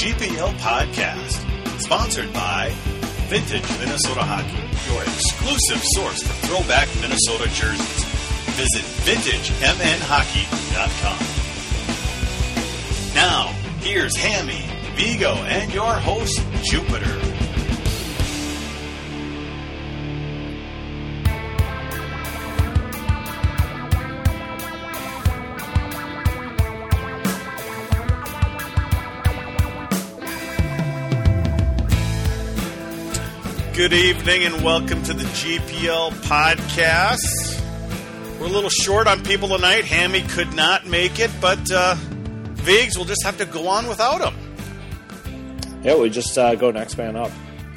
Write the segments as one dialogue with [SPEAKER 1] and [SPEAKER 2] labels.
[SPEAKER 1] GPL Podcast, sponsored by Vintage Minnesota Hockey, your exclusive source for throwback Minnesota jerseys. Visit VintageMNHockey.com. Now, here's Hammy, Vegoe, and your host, Jupiter. Good evening and welcome to the GPL podcast. We're a little short on people tonight. Hammy could not make it, but uh, Vigs will just have to go on without him.
[SPEAKER 2] Yeah, we just uh, go next man up.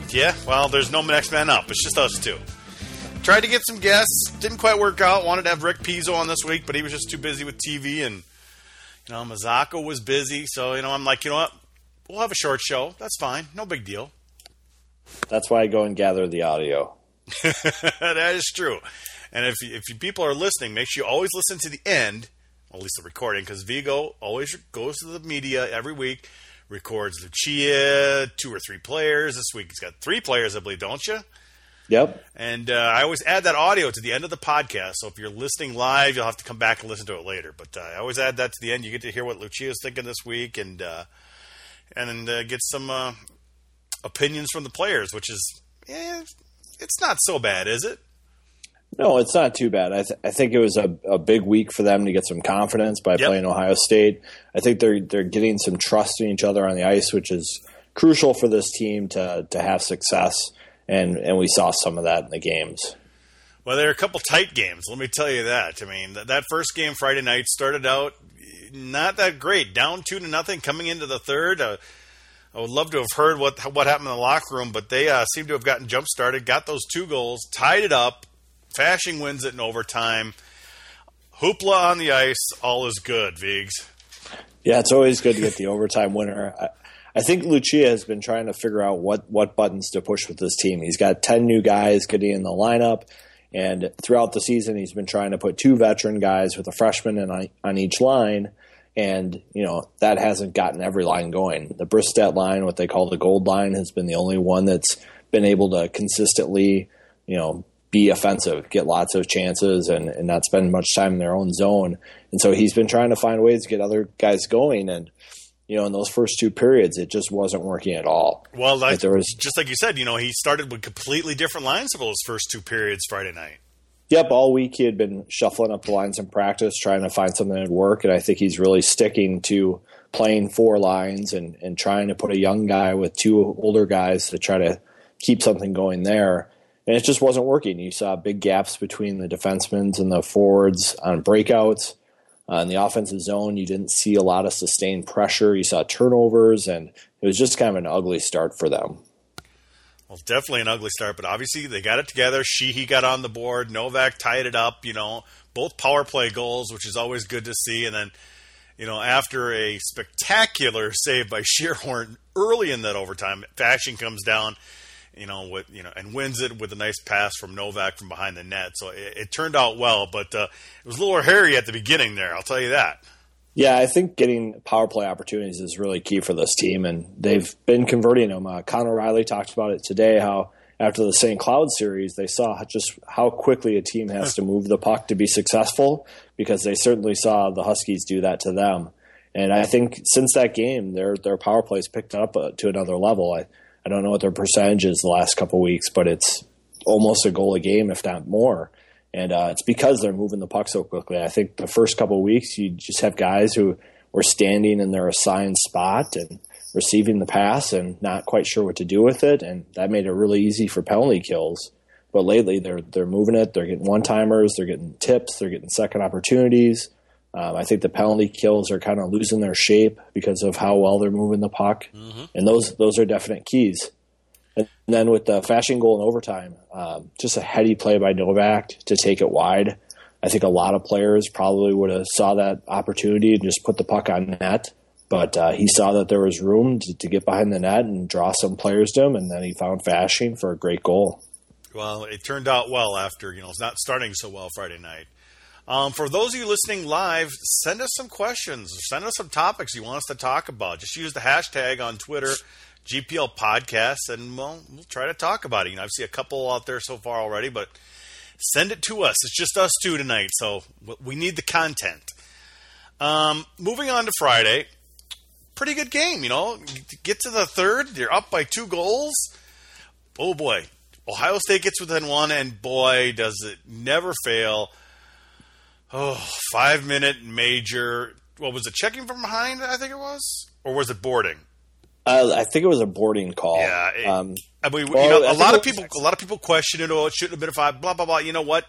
[SPEAKER 1] Yeah, well, there's no next man up. It's just us two. Tried to get some guests, didn't quite work out. Wanted to have Rick Pizzo on this week, but he was just too busy with TV, and you know Mazako was busy. So you know, I'm like, you know what? We'll have a short show. That's fine. No big deal.
[SPEAKER 2] That's why I go and gather the audio.
[SPEAKER 1] that is true. And if if you people are listening, make sure you always listen to the end, at least the recording, because Vegoe always goes to the media every week, records Lucia, two or three players. This week he's got three players, I believe, don't you?
[SPEAKER 2] Yep.
[SPEAKER 1] And uh, I always add that audio to the end of the podcast. So if you're listening live, you'll have to come back and listen to it later. But uh, I always add that to the end. You get to hear what Lucia's thinking this week, and uh, and uh, get some uh, opinions from the players, which is, eh, it's not so bad, is it?
[SPEAKER 2] No, it's not too bad. I, th- I think it was a, a big week for them to get some confidence by yep. playing Ohio State. I think they're they're getting some trust in each other on the ice, which is crucial for this team to to have success. And and we saw some of that in the games.
[SPEAKER 1] Well, there are a couple tight games. Let me tell you that. I mean, that, that first game Friday night started out not that great, down two to nothing coming into the third. Uh, I would love to have heard what what happened in the locker room, but they uh, seem to have gotten jump started, got those two goals, tied it up. Fasching wins it in overtime. Hoopla on the ice, all is good, Vigs.
[SPEAKER 2] Yeah, it's always good to get the overtime winner. I, I think Lucia has been trying to figure out what, what buttons to push with this team. He's got 10 new guys getting in the lineup, and throughout the season, he's been trying to put two veteran guys with a freshman in, on each line – and you know that hasn't gotten every line going. The Bristat line, what they call the gold line, has been the only one that's been able to consistently, you know, be offensive, get lots of chances, and, and not spend much time in their own zone. And so he's been trying to find ways to get other guys going. And you know, in those first two periods, it just wasn't working at all.
[SPEAKER 1] Well, like, there was just like you said, you know, he started with completely different lines for those first two periods Friday night.
[SPEAKER 2] Yep, all week he had been shuffling up the lines in practice, trying to find something that would work, and I think he's really sticking to playing four lines and, and trying to put a young guy with two older guys to try to keep something going there. And it just wasn't working. You saw big gaps between the defensemen and the forwards on breakouts. Uh, in the offensive zone, you didn't see a lot of sustained pressure. You saw turnovers, and it was just kind of an ugly start for them.
[SPEAKER 1] Well, definitely an ugly start, but obviously they got it together. Sheehy got on the board. Novak tied it up. You know, both power play goals, which is always good to see. And then, you know, after a spectacular save by Schierhorn early in that overtime, Fasching comes down, you know, with you know, and wins it with a nice pass from Novak from behind the net. So it, it turned out well, but uh, it was a little hairy at the beginning there. I'll tell you that.
[SPEAKER 2] Yeah, I think getting power play opportunities is really key for this team, and they've been converting them. Uh, Connor Reilly talked about it today. How after the St. Cloud series, they saw just how quickly a team has to move the puck to be successful, because they certainly saw the Huskies do that to them. And I think since that game, their their power plays picked up uh, to another level. I I don't know what their percentage is the last couple weeks, but it's almost a goal a game, if not more and uh, it's because they're moving the puck so quickly. I think the first couple of weeks, you just have guys who were standing in their assigned spot and receiving the pass and not quite sure what to do with it, and that made it really easy for penalty kills. But lately, they're they're moving it. They're getting one timers. They're getting tips. They're getting second opportunities. Um, I think the penalty kills are kind of losing their shape because of how well they're moving the puck, mm-hmm. and those those are definite keys. And then with the Fasching goal in overtime, um, just a heady play by Novak to take it wide. I think a lot of players probably would have saw that opportunity and just put the puck on net. But uh, he saw that there was room to, to, get behind the net and draw some players to him, and then he found Fasching for a great goal.
[SPEAKER 1] Well, it turned out well after you know it's not starting so well Friday night. Um, for those of you listening live, send us some questions. Send us some topics you want us to talk about. Just use the hashtag on Twitter, GPL Podcast, and we'll, we'll try to talk about it. You know, I've seen a couple out there so far already, but send it to us. It's just us two tonight, so we need the content. Um, moving on to Friday, pretty good game. You know, get to the third, you're up by two goals. Oh boy, Ohio State gets within one, and boy, does it never fail oh, five minute major. What was it? Checking from behind? I think it was, or was it boarding?
[SPEAKER 2] Uh, I think it was a boarding call.
[SPEAKER 1] Yeah. It, um, I mean, well, you know, a lot of people, a lot of people question it. Oh, it shouldn't have been a five. Blah blah blah. You know what?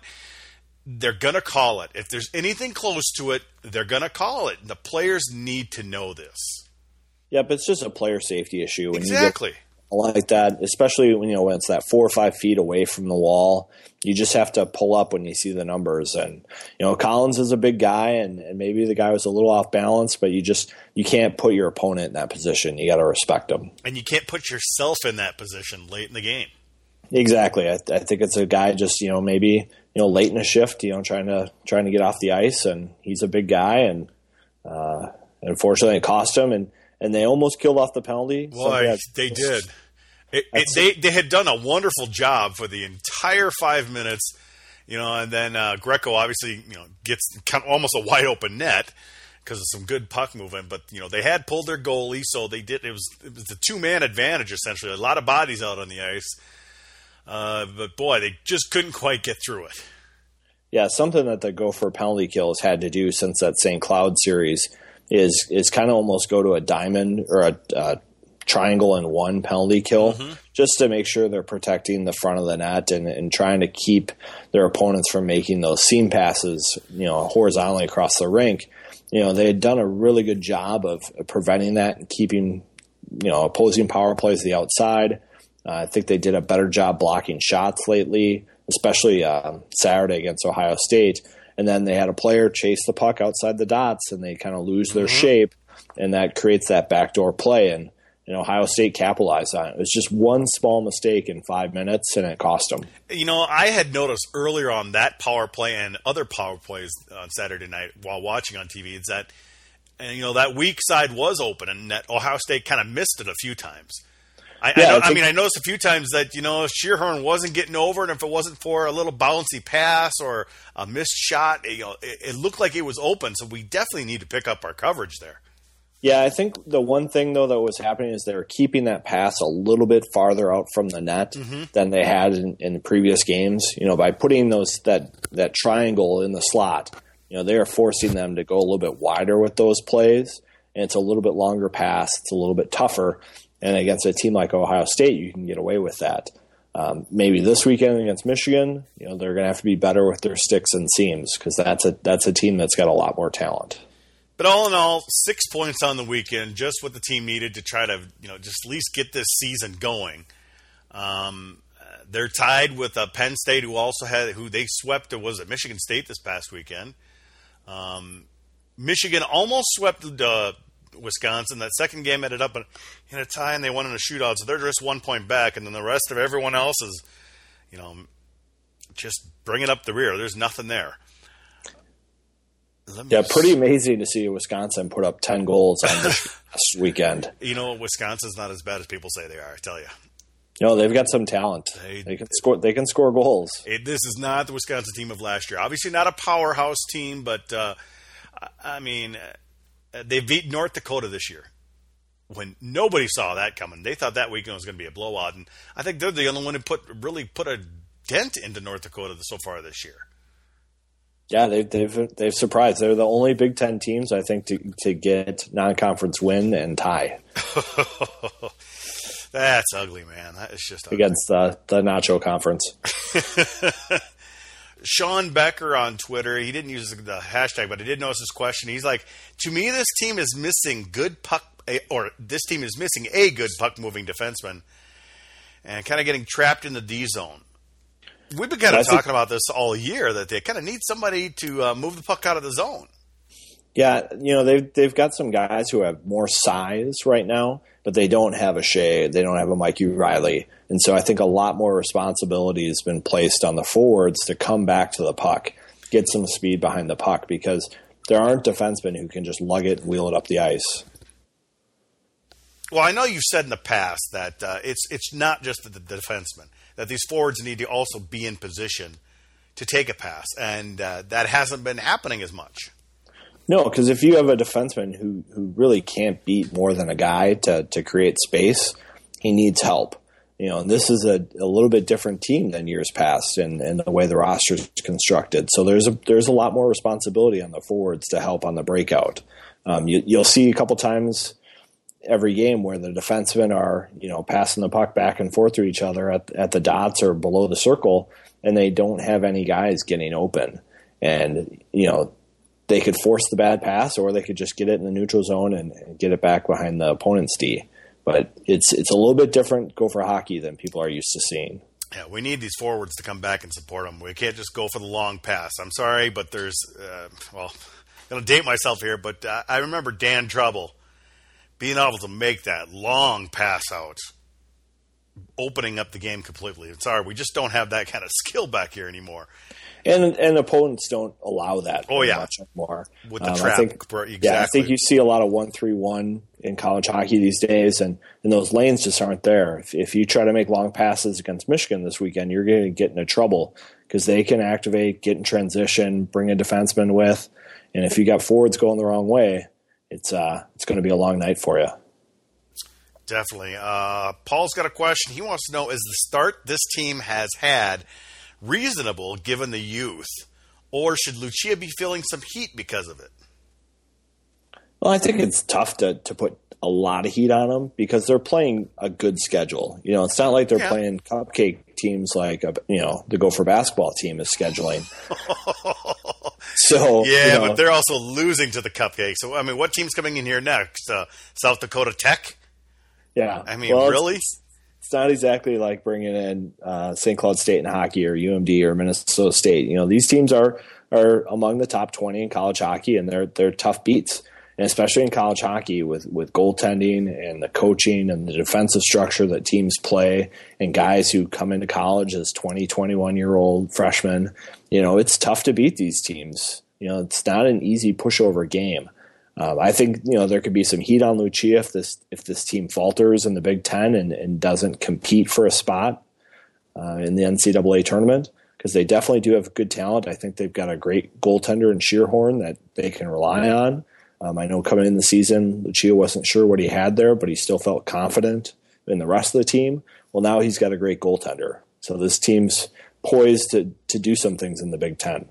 [SPEAKER 1] They're gonna call it. If there's anything close to it, they're gonna call it. And the players need to know this.
[SPEAKER 2] Yeah, but it's just a player safety issue.
[SPEAKER 1] When exactly.
[SPEAKER 2] You get, like that, especially when you know when it's that four or five feet away from the wall. You just have to pull up when you see the numbers. And you know, Collins is a big guy, and, and maybe the guy was a little off balance, but you just you can't put your opponent in that position. You got to respect him,
[SPEAKER 1] and you can't put yourself in that position late in the game.
[SPEAKER 2] Exactly. I, I think it's a guy just you know maybe you know late in a shift, you know, trying to trying to get off the ice, and he's a big guy, and uh, unfortunately, it cost him and and they almost killed off the penalty.
[SPEAKER 1] Boy, they did. It, it, they they had done a wonderful job for the entire five minutes, you know, and then uh, Greco obviously you know gets kind of almost a wide open net because of some good puck movement. But you know they had pulled their goalie, so they did. It was it was a two man advantage essentially. A lot of bodies out on the ice, uh, but boy, they just couldn't quite get through it.
[SPEAKER 2] Yeah, something that the Gopher penalty kills had to do since that St. Cloud series is is kind of almost go to a diamond or a, a triangle and one penalty kill mm-hmm. just to make sure they're protecting the front of the net and, and trying to keep their opponents from making those seam passes, you know, horizontally across the rink. You know, they had done a really good job of preventing that and keeping, you know, opposing power plays to the outside. Uh, I think they did a better job blocking shots lately, especially uh, Saturday against Ohio State. And then they had a player chase the puck outside the dots and they kind of lose their mm-hmm. shape, and that creates that backdoor play. And and Ohio State capitalized on it. It was just one small mistake in five minutes, and it cost them.
[SPEAKER 1] You know, I had noticed earlier on that power play and other power plays on Saturday night while watching on TV is that, and you know, that weak side was open, and that Ohio State kind of missed it a few times. I, yeah, I, I, mean, I noticed a few times that you know Schierhorn wasn't getting over, and if it wasn't for a little bouncy pass or a missed shot, you know, it, it looked like it was open. So we definitely need to pick up our coverage there.
[SPEAKER 2] Yeah, I think the one thing though that was happening is they were keeping that pass a little bit farther out from the net mm-hmm. than they had in, in the previous games. You know, by putting those that that triangle in the slot, you know, they are forcing them to go a little bit wider with those plays, and it's a little bit longer pass. It's a little bit tougher, and against a team like Ohio State, you can get away with that. Um, maybe this weekend against Michigan, you know, they're going to have to be better with their sticks and seams because that's a that's a team that's got a lot more talent.
[SPEAKER 1] But all in all, six points on the weekend, just what the team needed to try to, you know, just at least get this season going. Um, they're tied with uh, Penn State, who also had who they swept. It was at Michigan State this past weekend. Um, Michigan almost swept uh, Wisconsin. That second game ended up in, in a tie, and they won in a shootout. So they're just one point back, and then the rest of everyone else is, you know, just bringing up the rear. There's nothing there
[SPEAKER 2] yeah, pretty amazing to see Wisconsin put up ten goals on this weekend.
[SPEAKER 1] You know, Wisconsin's not as bad as people say they are. I tell you.
[SPEAKER 2] No, they've got some talent. They, they can score. They can score goals.
[SPEAKER 1] It, this is not the Wisconsin team of last year. Obviously, not a powerhouse team, but uh, I mean, Uh, they beat North Dakota this year when nobody saw that coming. They thought that weekend was going to be a blowout, and I think they're the only one who put really put a dent into North Dakota so far this year.
[SPEAKER 2] Yeah, they've they've they've surprised. They're the only Big Ten teams I think to to get non-conference win and tie.
[SPEAKER 1] That's ugly, man. That is just ugly.
[SPEAKER 2] against the the Nacho Conference.
[SPEAKER 1] Sean Becker on Twitter, he didn't use the hashtag, but I did notice his question. He's like, "To me, this team is missing good puck, or this team is missing a good puck moving defenseman, and kind of getting trapped in the D zone." We've been kind of talking about this all year that they kind of need somebody to uh, move the puck out of the zone.
[SPEAKER 2] Yeah, you know they've they've got some guys who have more size right now, but they don't have a Skjei, they don't have a Mikey Reilly, and so I think a lot more responsibility has been placed on the forwards to come back to the puck, get some speed behind the puck because there aren't defensemen who can just lug it and wheel it up the ice.
[SPEAKER 1] Well, I know you've said in the past that uh, it's it's not just the, the defensemen that these forwards need to also be in position to take a pass, and uh, that hasn't been happening as much.
[SPEAKER 2] No, because if you have a defenseman who who really can't beat more than a guy to to create space, he needs help. You know, and this is a, a little bit different team than years past, and and the way the roster is constructed. So there's a there's a lot more responsibility on the forwards to help on the breakout. Um, you, you'll see a couple times every game where the defensemen are, you know, passing the puck back and forth to each other at, at the dots or below the circle, and they don't have any guys getting open. And, you know, they could force the bad pass or they could just get it in the neutral zone and, and get it back behind the opponent's D. But it's it's a little bit different Gopher hockey than people are used to seeing.
[SPEAKER 1] Yeah, we need these forwards to come back and support them. We can't just go for the long pass. I'm sorry, but there's, uh, well, I'm going to date myself here, but uh, I remember Dan Trebil being able to make that long pass out, opening up the game completely. Sorry, we just don't have that kind of skill back here anymore.
[SPEAKER 2] And and opponents don't allow that.
[SPEAKER 1] Oh yeah,
[SPEAKER 2] much anymore.
[SPEAKER 1] With the um, trap,
[SPEAKER 2] I think,
[SPEAKER 1] exactly.
[SPEAKER 2] Yeah, I think you see a lot of one three one in college hockey these days, and, and those lanes just aren't there. If, if you try to make long passes against Michigan this weekend, you're going to get into trouble because they can activate, get in transition, bring a defenseman with, and if you got forwards going the wrong way, it's uh, it's going to be a long night for you.
[SPEAKER 1] Definitely. Uh, Paul's got a question. He wants to know: Is the start this team has had reasonable given the youth, or should Lucia be feeling some heat because of it?
[SPEAKER 2] Well, I think it's tough to to put a lot of heat on them because they're playing a good schedule. You know, it's not like they're yeah. playing cupcake teams like a, you know the Gopher basketball team is scheduling. So
[SPEAKER 1] yeah, you know, but they're also losing to the cupcake. So I mean, what team's coming in here next? Uh, South Dakota Tech.
[SPEAKER 2] Yeah,
[SPEAKER 1] I mean,
[SPEAKER 2] well,
[SPEAKER 1] really?
[SPEAKER 2] It's, it's, not exactly like bringing in uh, St. Cloud State in hockey or UMD or Minnesota State. You know, these teams are are among the top twenty in college hockey, and they're they're tough beats. And especially in college hockey, with with goaltending and the coaching and the defensive structure that teams play, and guys who come into college as 20, 21 year old freshmen, you know, it's tough to beat these teams. You know, it's not an easy pushover game. Um, I think you know there could be some heat on Lucia if this if this team falters in the Big Ten and, and doesn't compete for a spot uh, in the NCAA tournament because they definitely do have good talent. I think they've got a great goaltender in Schierhorn that they can rely on. Um, I know coming in the season, Lucia wasn't sure what he had there, but he still felt confident in the rest of the team. Well, now he's got a great goaltender, so this team's poised to to do some things in the Big Ten.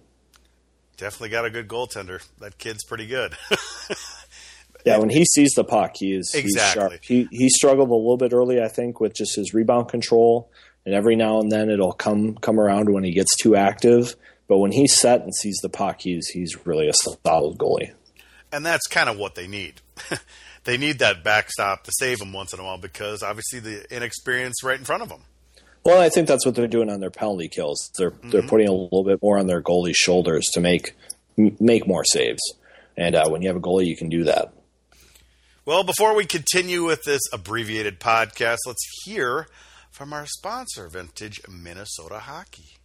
[SPEAKER 1] Definitely got a good goaltender. That kid's pretty good.
[SPEAKER 2] yeah, when he sees the puck, he is
[SPEAKER 1] exactly.
[SPEAKER 2] He he struggled a little bit early, I think, with just his rebound control, and every now and then it'll come come around when he gets too active. But when he's set and sees the puck, he's he's really a solid goalie.
[SPEAKER 1] And that's kind of what they need. they need that backstop to save them once in a while because obviously the inexperience right in front of them.
[SPEAKER 2] Well, I think that's what they're doing on their penalty kills. They're mm-hmm. they're putting a little bit more on their goalie's shoulders to make make more saves. And uh, when you have a goalie, you can do that.
[SPEAKER 1] Well, before we continue with this abbreviated podcast, let's hear from our sponsor, Vintage Minnesota Hockey.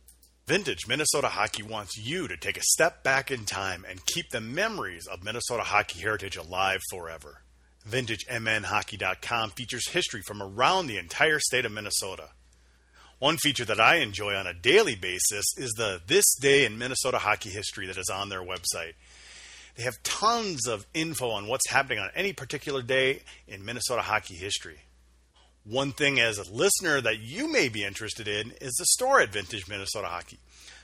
[SPEAKER 1] Vintage Minnesota Hockey wants you to take a step back in time and keep the memories of Minnesota hockey heritage alive forever. VintageMNHockey.com features history from around the entire state of Minnesota. One feature that I enjoy on a daily basis is the This Day in Minnesota Hockey History that is on their website. They have tons of info on what's happening on any particular day in Minnesota hockey history. One thing as a listener that you may be interested in is the store at Vintage Minnesota Hockey.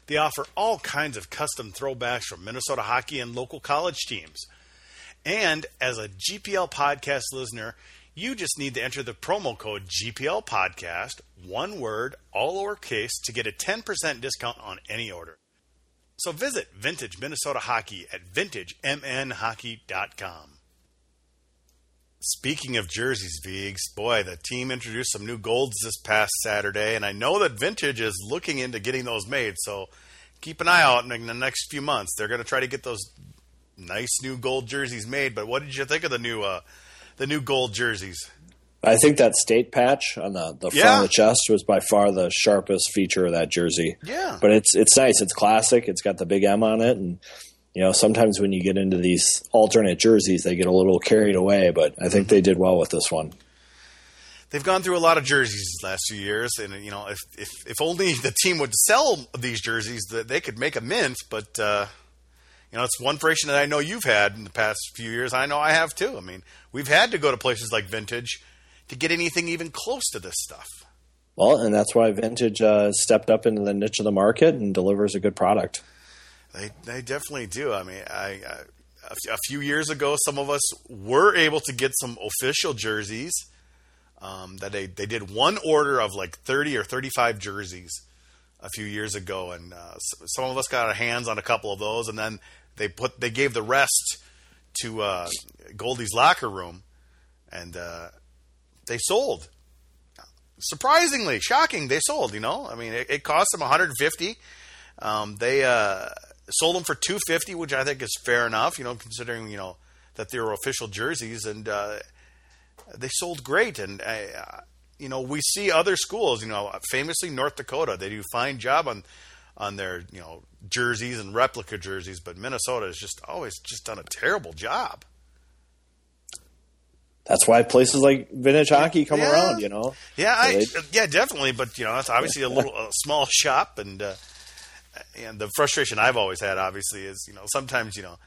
[SPEAKER 1] They offer all kinds of custom throwbacks from Minnesota hockey and local college teams. And as a GPL podcast listener, you just need to enter the promo code GPL Podcast, one word, all lowercase, to get a 10% discount on any order. So visit Vintage Minnesota Hockey at vintagemnhockey.com. Speaking of jerseys, Vigs, boy, the team introduced some new golds this past Saturday, and I know that Vintage is looking into getting those made. So keep an eye out in the next few months. They're going to try to get those nice new gold jerseys made. But what did you think of the new uh, the new gold jerseys.
[SPEAKER 2] I think that state patch on the, the front
[SPEAKER 1] Yeah.
[SPEAKER 2] of the chest was by far the sharpest feature of that jersey.
[SPEAKER 1] Yeah.
[SPEAKER 2] But it's it's nice. It's classic. It's got the big M on it, and you know sometimes when you get into these alternate jerseys, they get a little carried away. But I think they did well with this one.
[SPEAKER 1] They've gone through a lot of jerseys last few years, and you know, if if, if only the team would sell these jerseys, that they could make a mint. But uh, you know, it's one frustration that I know you've had in the past few years. I know I have too. I mean, we've had to go to places like Vintage to get anything even close to this stuff.
[SPEAKER 2] Well, and that's why Vintage uh, stepped up into the niche of the market and delivers a good product.
[SPEAKER 1] They they definitely do. I mean, I, I a few years ago, some of us were able to get some official jerseys. Um, that they they did one order of like thirty or thirty five jerseys a few years ago, and uh, some of us got our hands on a couple of those, and then they put they gave the rest to uh, Goldie's locker room, and uh, they sold. Surprisingly, shocking, they sold. You know, I mean, it, it cost them 150. Um, they uh, sold them for 250, which I think is fair enough. You know, considering you know that they were official jerseys, and uh, they sold great. And uh, you know, we see other schools. You know, famously North Dakota, they do a fine job on on their you know jerseys and replica jerseys, but Minnesota has just always just done a terrible job.
[SPEAKER 2] That's why places like vintage hockey come
[SPEAKER 1] Yeah.
[SPEAKER 2] around. You know,
[SPEAKER 1] Yeah, I, yeah, definitely. But you know, it's obviously a little a small shop, and uh, and the frustration I've always had, obviously, is you know sometimes you know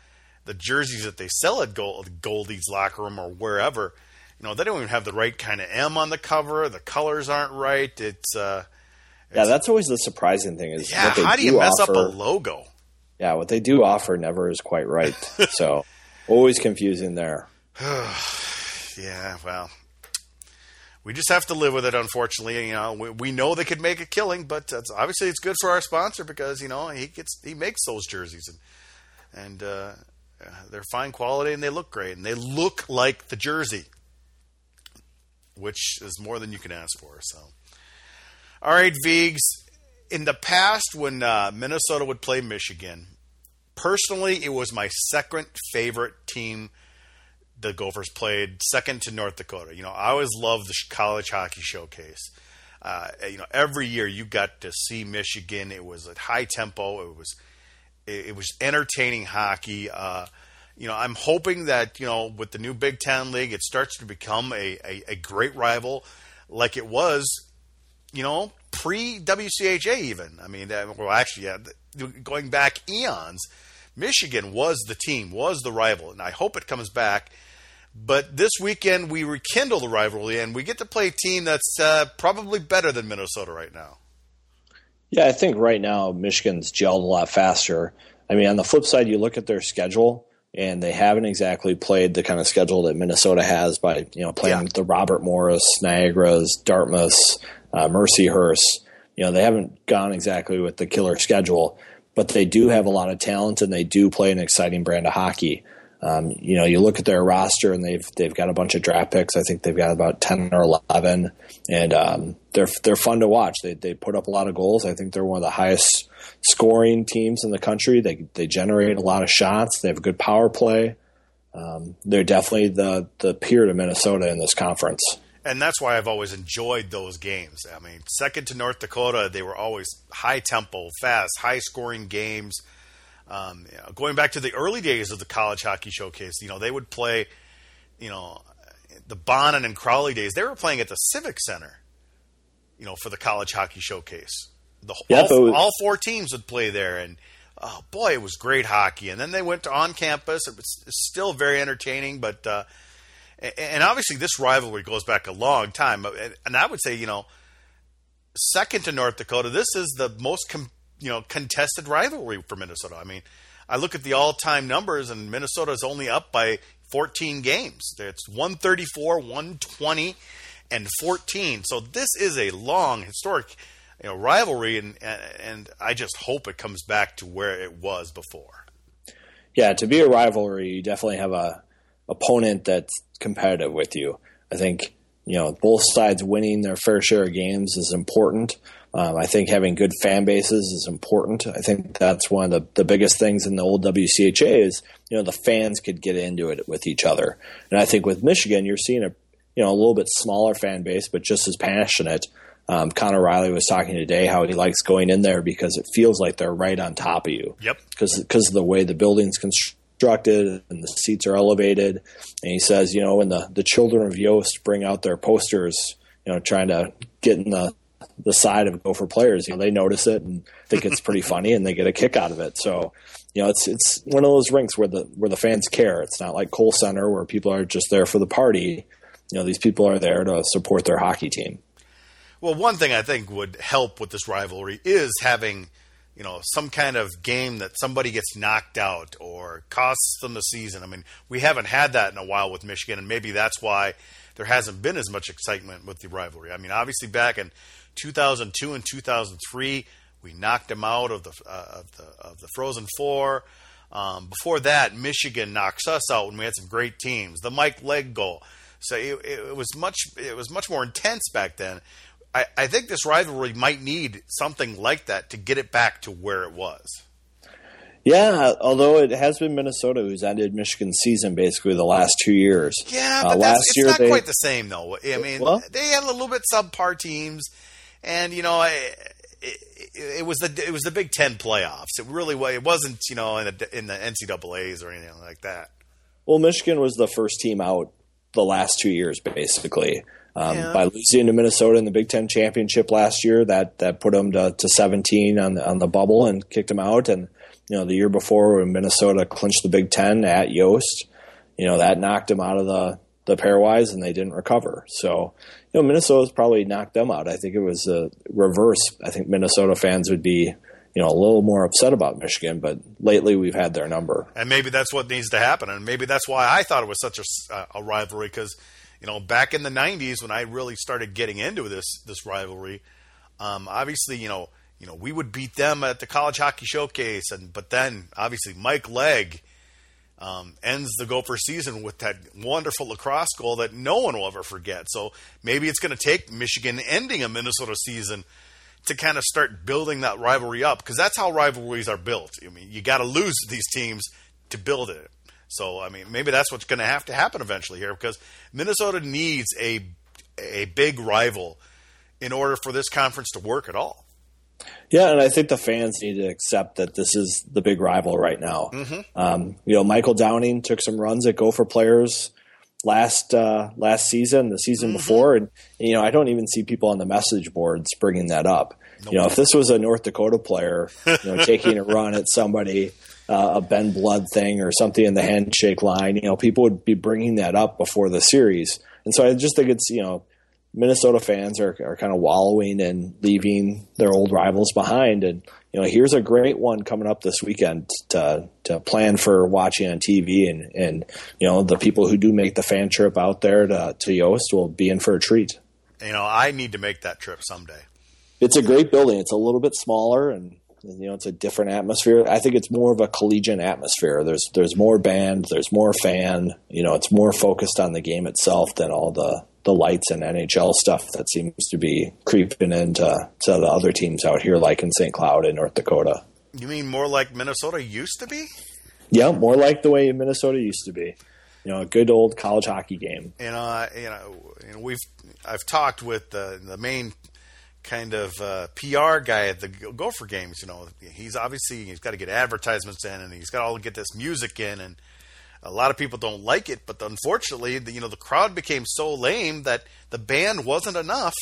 [SPEAKER 1] the jerseys that they sell at Gold, Goldie's locker room or wherever, you know, they don't even have the right kind of M on the cover. The colors aren't right. It's uh,
[SPEAKER 2] yeah, that's always the surprising thing is
[SPEAKER 1] yeah. How do you mess
[SPEAKER 2] offer,
[SPEAKER 1] up a logo?
[SPEAKER 2] Yeah, what they do offer never is quite right. so always confusing there.
[SPEAKER 1] Yeah, well, we just have to live with it. Unfortunately, you know, we, we know they could make a killing, but obviously it's good for our sponsor because you know he gets he makes those jerseys and and uh, they're fine quality and they look great and they look like the jersey, which is more than you can ask for. So, all right, Vigs. In the past, when uh, Minnesota would play Michigan, personally, it was my second favorite team the Gophers played second to North Dakota. You know, I always loved the college hockey showcase. Uh, you know, every year you got to see Michigan. It was at high tempo. It was it, it was entertaining hockey. Uh, you know, I'm hoping that you know with the new Big Ten league, it starts to become a, a, a great rival, like it was. You know, pre WCHA even. I mean, well, actually, yeah, going back eons, Michigan was the team, was the rival, and I hope it comes back. But this weekend we rekindle the rivalry, and we get to play a team that's uh, probably better than Minnesota right now.
[SPEAKER 2] Yeah, I think right now Michigan's gelled a lot faster. I mean, on the flip side, you look at their schedule, and they haven't exactly played the kind of schedule that Minnesota has by you know playing
[SPEAKER 1] Yeah.
[SPEAKER 2] the Robert Morris, Niagara's, Dartmouth's, uh, Mercyhurst. You know, they haven't gone exactly with the killer schedule, but they do have a lot of talent, and they do play an exciting brand of hockey. Um, you know, you look at their roster, and they've they've got a bunch of draft picks. I think they've got about ten or eleven, and um, they're they're fun to watch. They they put up a lot of goals. I think they're one of the highest scoring teams in the country. They they generate a lot of shots. They have a good power play. Um, they're definitely the the peer to Minnesota in this conference.
[SPEAKER 1] And that's why I've always enjoyed those games. I mean, second to North Dakota, they were always high tempo, fast, high scoring games. Um, you know, going back to the early days of the college hockey showcase, you know, they would play, you know, the Bonin and Crowley days. They were playing at the Civic Center, you know, for the college hockey showcase. The all,
[SPEAKER 2] was-
[SPEAKER 1] all four teams would play there, and oh boy, it was great hockey. And then they went to on campus. It was still very entertaining, but. Uh, and obviously this rivalry goes back a long time and- i would say you know second to north dakota this is the most com- you know contested rivalry for minnesota. I mean i look at the all-time numbers and minnesota is only up by 14 games. It's 134 120 and 14 so this is a long historic you know rivalry and and i just hope it comes back to where it was before.
[SPEAKER 2] Yeah, to be a rivalry, you definitely have a opponent that's competitive with you. I think you know both sides winning their fair share of games is important. Um, I think having good fan bases is important. I think that's one of the, the biggest things in the old WCHA is you know the fans could get into it with each other, and I think with Michigan you're seeing a you know a little bit smaller fan base, but just as passionate. Um, Connor Reilly was talking today how he likes going in there because it feels like they're right on top of you.
[SPEAKER 1] Yep.
[SPEAKER 2] Because because of the way the building's constructed and the seats are elevated, and he says, you know, when the the children of Yost bring out their posters, you know, trying to get in the the side of Gopher players, you know, they notice it and think it's pretty funny, and they get a kick out of it. So, you know, it's it's one of those rinks where the where the fans care. It's not like Cole Center where people are just there for the party. You know, these people are there to support their hockey team.
[SPEAKER 1] Well, one thing I think would help with this rivalry is having, you know, some kind of game that somebody gets knocked out or costs them the season. I mean, we haven't had that in a while with Michigan, and maybe that's why there hasn't been as much excitement with the rivalry. I mean, obviously back in 2002 and 2003, we knocked them out of the uh, of the of the Frozen Four. Um, before that, Michigan knocks us out when we had some great teams. The Mike Legg goal. So it, it was much it was much more intense back then. I, I think this rivalry might need something like that to get it back to where it was.
[SPEAKER 2] Yeah, although it has been Minnesota who's ended Michigan's season basically the last two years.
[SPEAKER 1] Yeah, but uh, last it's year not they, quite the same though. I mean, well, they had a little bit subpar teams, and you know, it, it, it, was the it was the Big Ten playoffs. It really. It wasn't you know in the in the NCAA's or anything like that.
[SPEAKER 2] Well, Michigan was the first team out the last two years, basically. Um, yeah. By losing to Minnesota in the Big Ten championship last year, that that put them to, to 17 on the, on the bubble and kicked them out. And you know the year before when Minnesota clinched the Big Ten at Yost, you know that knocked them out of the the pairwise and they didn't recover. So you know Minnesota's probably knocked them out. I think it was a reverse. I think Minnesota fans would be you know a little more upset about Michigan, but lately we've had their number.
[SPEAKER 1] And maybe that's what needs to happen, and maybe that's why I thought it was such a, a rivalry because you know, back in the '90s when I really started getting into this this rivalry, um, obviously, you know, you know, we would beat them at the college hockey showcase, and but then obviously Mike Legg um, ends the Gopher season with that wonderful lacrosse goal that no one will ever forget. So maybe it's going to take Michigan ending a Minnesota season to kind of start building that rivalry up because that's how rivalries are built. I mean, you got to lose these teams to build it. So I mean, maybe that's what's going to have to happen eventually here because Minnesota needs a a big rival in order for this conference to work at all.
[SPEAKER 2] Yeah, and I think the fans need to accept that this is the big rival right now. Mm-hmm. Um, you know, Michael Downing took some runs at Gopher players last uh, last season, the season mm-hmm. before, and you know, I don't even see people on the message boards bringing that up. Nope. You know, if this was a North Dakota player, you know, taking a run at somebody, uh, a Ben Blood thing or something in the handshake line, you know, people would be bringing that up before the series. And so I just think it's, you know, Minnesota fans are, are kind of wallowing and leaving their old rivals behind. And, you know, here's a great one coming up this weekend to, to plan for watching on TV. And, and, you know, the people who do make the fan trip out there to, to Yost will be in for a treat.
[SPEAKER 1] You know, I need to make that trip someday.
[SPEAKER 2] It's a great building. It's a little bit smaller and you know, it's a different atmosphere. I think it's more of a collegiate atmosphere. There's there's more band, there's more fan. You know, it's more focused on the game itself than all the the lights and NHL stuff that seems to be creeping into to the other teams out here, like in St. Cloud in North Dakota.
[SPEAKER 1] You mean more like Minnesota used to be?
[SPEAKER 2] Yeah, more like the way Minnesota used to be. You know, a good old college hockey game.
[SPEAKER 1] And uh, you know, we've I've talked with the the main kind of uh, PR guy at the Gopher games. You know, he's obviously he's got to get advertisements in, and he's got to get this music in, and a lot of people don't like it. But unfortunately, the, you know, the crowd became so lame that the band wasn't enough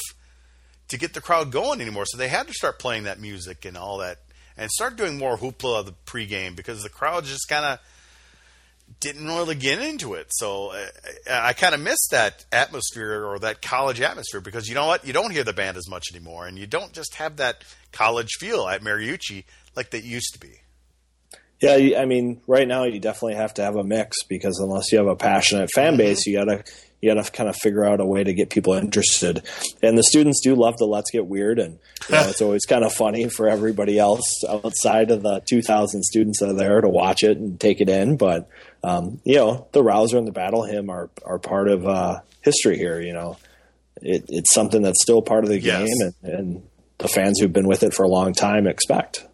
[SPEAKER 1] to get the crowd going anymore. So they had to start playing that music and all that, and start doing more hoopla of the pregame because the crowd just kind of didn't really get into it. So uh, I, I kind of missed that atmosphere or that college atmosphere because you know what? You don't hear the band as much anymore, and you don't just have that college feel at Mariucci like that used to be.
[SPEAKER 2] Yeah, I mean, right now you definitely have to have a mix because unless you have a passionate fan mm-hmm. base, you gotta you got to kind of figure out a way to get people interested. And the students do love the Let's Get Weird, and you know, it's always kind of funny for everybody else outside of the 2,000 students that are there to watch it and take it in. But um, you know, the Rouser and the Battle Hymn are are part of uh, history here. You know, it, it's something that's still part of the yes. game, and, and, the fans who've been with it for a long time expect.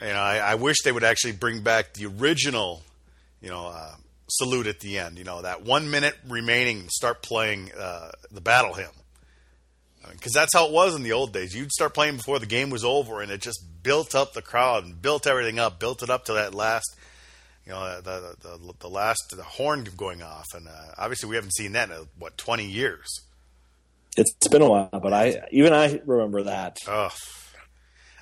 [SPEAKER 1] And I, I wish they would actually bring back the original, you know. Uh, salute at the end. You know, that one minute remaining, start playing uh, the battle hymn. Because that's how it was in the old days. You'd start playing before the game was over, and it just built up the crowd and built everything up, built it up to that last, you know, the the, the last the horn going off. And uh, obviously, we haven't seen that in what twenty years.
[SPEAKER 2] It's been a while, but I even I remember that.
[SPEAKER 1] Oh,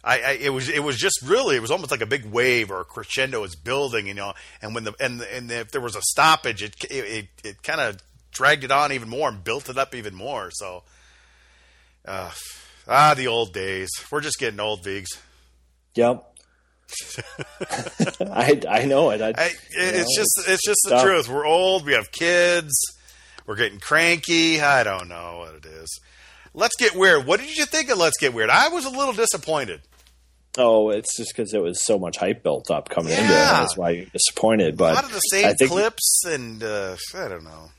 [SPEAKER 1] I, I, it was it was just really it was almost like a big wave or a crescendo was building, you know. And when the and and if there was a stoppage, it it it, it kind of dragged it on even more and built it up even more. So, uh, ah, the old days. We're just getting old, Vigs.
[SPEAKER 2] Yep. I I know it. I,
[SPEAKER 1] I, it's know, just it's just the truth. We're old. We have kids. We're getting cranky. I don't know what it is. Let's get weird. What did you think of Let's Get Weird? I was a little disappointed.
[SPEAKER 2] Oh, it's just because it was so much hype built up coming yeah. into it. That's why you're disappointed. But
[SPEAKER 1] a lot of the same think, clips, and uh, I don't know.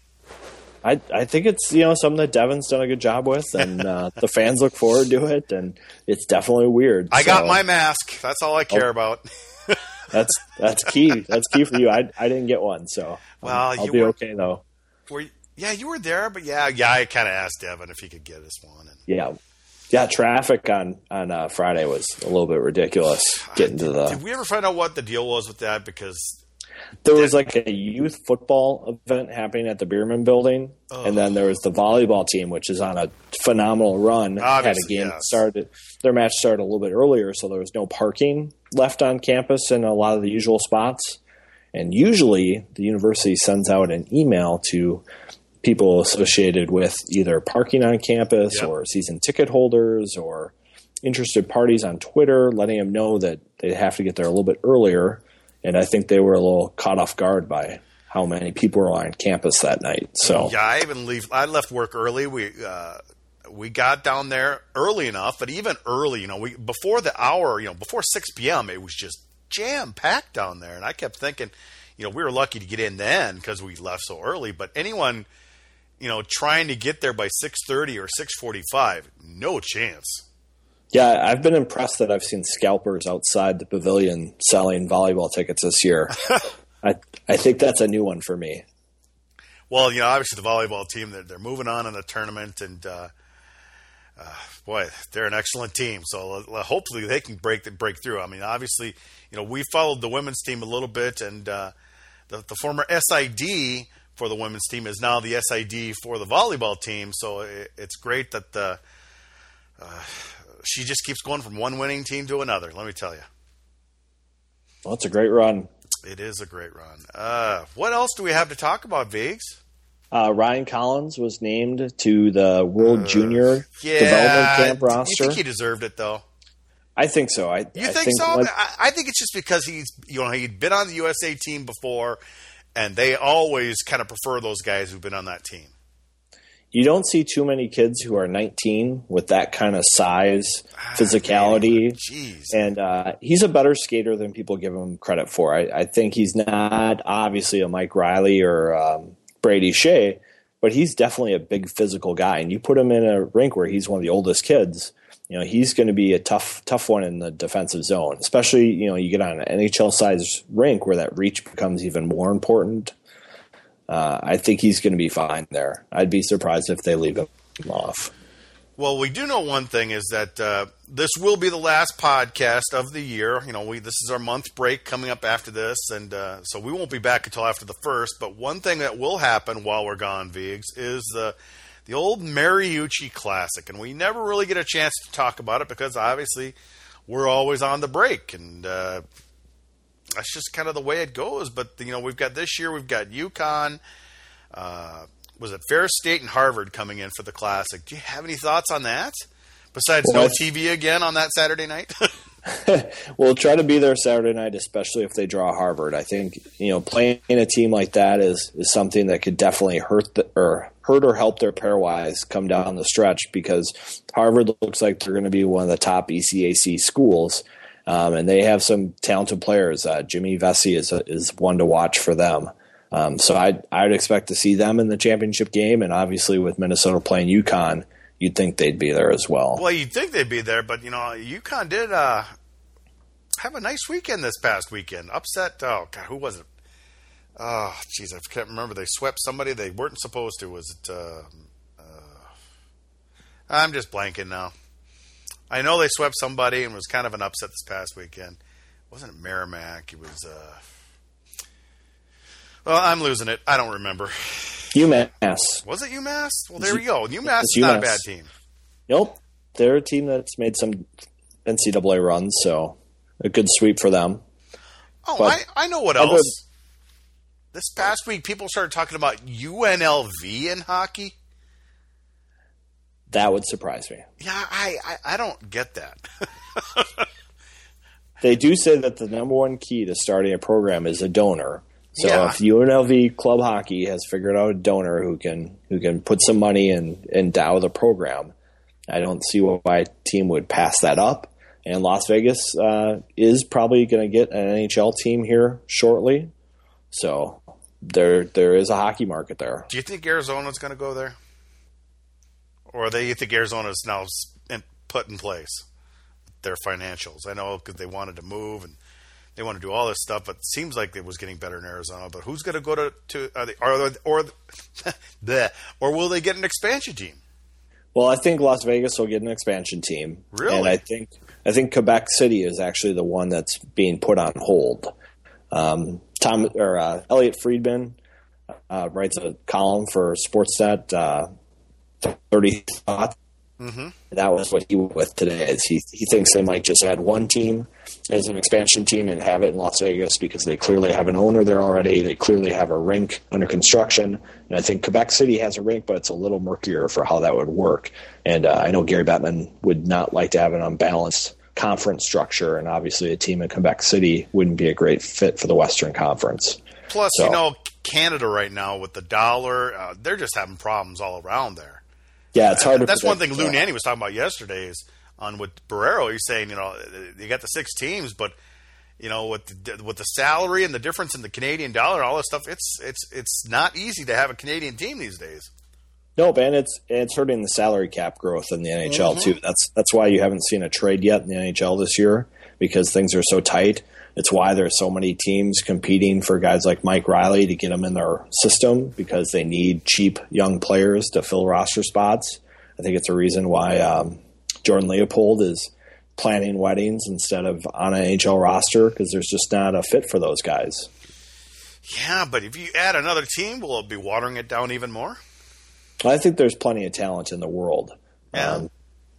[SPEAKER 2] I I think it's you know something that Devin's done a good job with, and uh, the fans look forward to it, and it's definitely weird.
[SPEAKER 1] I so. got my mask. That's all I care oh, about.
[SPEAKER 2] that's that's key. That's key for you. I I didn't get one, so well, I'll, I'll be were, okay though.
[SPEAKER 1] Were you, yeah, you were there, but yeah, yeah, I kind of asked Devin if he could get us one. And,
[SPEAKER 2] yeah, yeah, traffic on on uh, Friday was a little bit ridiculous. Getting to the.
[SPEAKER 1] Did we ever find out what the deal was with that? Because
[SPEAKER 2] there was like a youth football event happening at the Bierman Building, oh. and then oh. there was the volleyball team, which is on a phenomenal run.
[SPEAKER 1] Obviously,
[SPEAKER 2] had a game
[SPEAKER 1] yes.
[SPEAKER 2] started. Their match started a little bit earlier, so there was no parking left on campus in a lot of the usual spots. And usually, the university sends out an email to people associated with either parking on campus yep. or season ticket holders or interested parties on Twitter, letting them know that they have to get there a little bit earlier. And I think they were a little caught off guard by how many people were on campus that night. So
[SPEAKER 1] yeah, I even leave. I left work early. We uh, we got down there early enough, but even early, you know, we before the hour, you know, before six p.m., it was just jam packed down there, and I kept thinking, you know, we were lucky to get in then because we left so early. But anyone you know, trying to get there by 6:30 or 6:45, no chance.
[SPEAKER 2] Yeah, I've been impressed that I've seen scalpers outside the pavilion selling volleyball tickets this year. I I think that's a new one for me.
[SPEAKER 1] Well, you know, obviously the volleyball team they're, they're moving on in the tournament, and uh, uh, boy, they're an excellent team. So uh, hopefully they can break break through. I mean, obviously, you know, we followed the women's team a little bit, and uh, the, the former SID for the women's team is now the SID for the volleyball team. So it, it's great that the uh, she just keeps going from one winning team to another. Let me tell you.
[SPEAKER 2] Well, it's a great run.
[SPEAKER 1] It is a great run. Uh, what else do we have to talk about, Viggs?
[SPEAKER 2] Uh, Ryan Collins was named to the World uh, Junior yeah, Development Camp roster.
[SPEAKER 1] You think he deserved it, though?
[SPEAKER 2] I think so. I,
[SPEAKER 1] you
[SPEAKER 2] I
[SPEAKER 1] think, think, so? I, I think it's just because he's you know he'd been on the USA team before and they always kind of prefer those guys who've been on that team.
[SPEAKER 2] You don't see too many kids who are 19 with that kind of size, ah, physicality, and uh, he's a better skater than people give him credit for. I, I think he's not obviously a Mike Reilly or um, Brady Skjei, but he's definitely a big physical guy. And you put him in a rink where he's one of the oldest kids, you know he's going to be a tough tough one in the defensive zone especially you know you get on an nhl size rink where that reach becomes even more important uh, i think he's going to be fine there. I'd be surprised if they leave him off.
[SPEAKER 1] Well we do know one thing is that uh, this will be the last podcast of the year. You know we this is our month break coming up after this and uh, so we won't be back until after the first. But one thing that will happen while we're gone Vigs is the the old Mariucci Classic, and we never really get a chance to talk about it because obviously we're always on the break, and uh, that's just kind of the way it goes. But you know, we've got this year, we've got UConn. Uh, was it Ferris State and Harvard coming in for the Classic? Do you have any thoughts on that? Besides, well, no TV again on that Saturday night.
[SPEAKER 2] we'll try to be there Saturday night, especially if they draw Harvard. I think you know playing a team like that is is something that could definitely hurt the, or hurt or help their pairwise come down the stretch because Harvard looks like they're going to be one of the top ECAC schools. Um, and they have some talented players. Uh, Jimmy Vesey is a, is one to watch for them. Um, so I'd I'd expect to see them in the championship game, and obviously with Minnesota playing UConn, you'd think they'd be there as well.
[SPEAKER 1] Well, you'd think they'd be there, but you know, UConn did uh, have a nice weekend this past weekend. Upset. Oh God, who was it? Oh, jeez, I can't remember. They swept somebody they weren't supposed to. Was it? Uh, uh, I'm just blanking now. I know they swept somebody and was kind of an upset this past weekend. It wasn't it Merrimack? It was. Uh, well, I'm losing it. I don't remember.
[SPEAKER 2] UMass.
[SPEAKER 1] Was it UMass? Well, there you go. UMass is not a bad team.
[SPEAKER 2] Nope. They're a team that's made some NCAA runs, so a good sweep for them.
[SPEAKER 1] Oh, I, I know what else. This past week, people started talking about UNLV in hockey.
[SPEAKER 2] That would surprise me.
[SPEAKER 1] Yeah, I, I, I don't get that.
[SPEAKER 2] they do say that the number one key to starting a program is a donor. So
[SPEAKER 1] Yeah.
[SPEAKER 2] if UNLV club hockey has figured out a donor who can who can put some money and endow the program, I don't see why a team would pass that up. And Las Vegas uh, is probably going to get an NHL team here shortly, so there there is a hockey market there.
[SPEAKER 1] Do you think Arizona's going to go there, or they think Arizona's now in- put in place their financials? I know because they wanted to move and they want to do all this stuff, but it seems like it was getting better in Arizona. But who's going to go to to are they, are they, or the or will they get an expansion team?
[SPEAKER 2] Well, I think Las Vegas will get an expansion team.
[SPEAKER 1] Really?
[SPEAKER 2] And I think I think Quebec City is actually the one that's being put on hold. Um, Tom or uh, Elliotte Friedman uh, writes a column for Sportsnet. Uh, Thirty thoughts.
[SPEAKER 1] Mm-hmm.
[SPEAKER 2] That was what he went with today. Is he he thinks they might just add one team as an expansion team and have it in Las Vegas because they clearly have an owner there already. They clearly have a rink under construction, and I think Quebec City has a rink, but it's a little murkier for how that would work. And uh, I know Gary Bettman would not like to have an unbalanced conference structure, and obviously a team in Quebec City wouldn't be a great fit for the Western Conference.
[SPEAKER 1] Plus,
[SPEAKER 2] So-
[SPEAKER 1] you know, Canada right now with the dollar, uh, they're just having problems all around there.
[SPEAKER 2] Yeah, it's hard to.
[SPEAKER 1] That's one thing Lou
[SPEAKER 2] uh,
[SPEAKER 1] Nanne was talking about yesterday is on with Barreiro. He's saying, you know, you got the six teams, but you know, with the, with the salary and the difference in the Canadian dollar, and all this stuff, it's it's it's not easy to have a Canadian team these days.
[SPEAKER 2] No, Ben, it's it's hurting the salary cap growth in the NHL too. That's that's why you haven't seen a trade yet in the NHL this year because things are so tight. It's why there are so many teams competing for guys like Mike Reilly to get them in their system because they need cheap young players to fill roster spots. I think it's a reason why um, Jordan Leopold is planning weddings instead of on an NHL roster because there's just not a fit for those guys.
[SPEAKER 1] Yeah, but if you add another team, will it be watering it down even more?
[SPEAKER 2] I think there's plenty of talent in the world.
[SPEAKER 1] Yeah.
[SPEAKER 2] Um,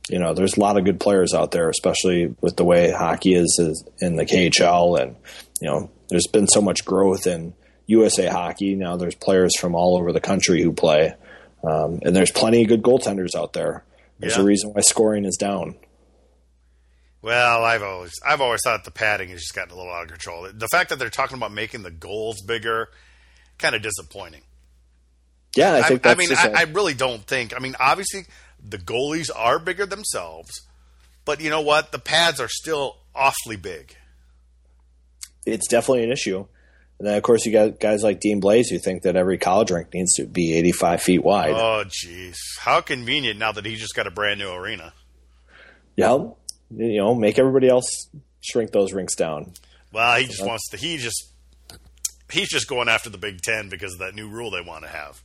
[SPEAKER 2] you know, there's a lot of good players out there, especially with the way hockey is, is in the KHL, and you know, there's been so much growth in USA hockey. Now there's players from all over the country who play, um, and there's plenty of good goaltenders out there. There's
[SPEAKER 1] Yeah.
[SPEAKER 2] a reason why scoring is down.
[SPEAKER 1] Well, I've always I've always thought the padding has just gotten a little out of control. The fact that they're talking about making the goals bigger, kind of disappointing.
[SPEAKER 2] Yeah, I think
[SPEAKER 1] I mean, I,
[SPEAKER 2] a-
[SPEAKER 1] I really don't think. I mean, obviously, the goalies are bigger themselves, but you know what? The pads are still awfully big.
[SPEAKER 2] it's definitely an issue. And then, of course, you got guys like Dean Blais who think that every college rink needs to be 85 feet wide.
[SPEAKER 1] Oh, jeez, how convenient now that he just got a brand new arena.
[SPEAKER 2] Yeah, you know, make everybody else shrink those rinks down.
[SPEAKER 1] Well, he just uh-huh. wants to. He just he's just going after the Big Ten because of that new rule they want to have.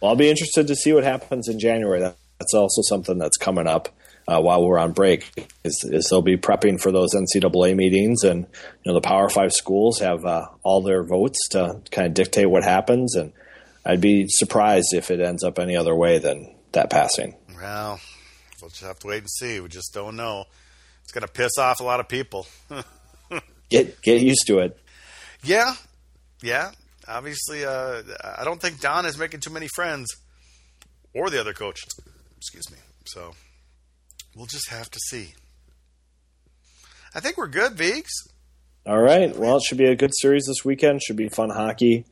[SPEAKER 2] Well, I'll be interested to see what happens in January. That- That's also something that's coming up uh, while we're on break. Is, is they'll be prepping for those NCAA meetings, and you know the Power Five schools have uh, all their votes to kind of dictate what happens. And I'd be surprised if it ends up any other way than that passing.
[SPEAKER 1] Well, we'll just have to wait and see. We just don't know. It's going to piss off a lot of people.
[SPEAKER 2] Get get used to it.
[SPEAKER 1] Yeah, yeah. Obviously, uh, I don't think Don is making too many friends, or the other coach. Excuse me. So we'll just have to see. I think we're good, Vigs.
[SPEAKER 2] All right. Well, it should be a good series this weekend. Should be fun hockey.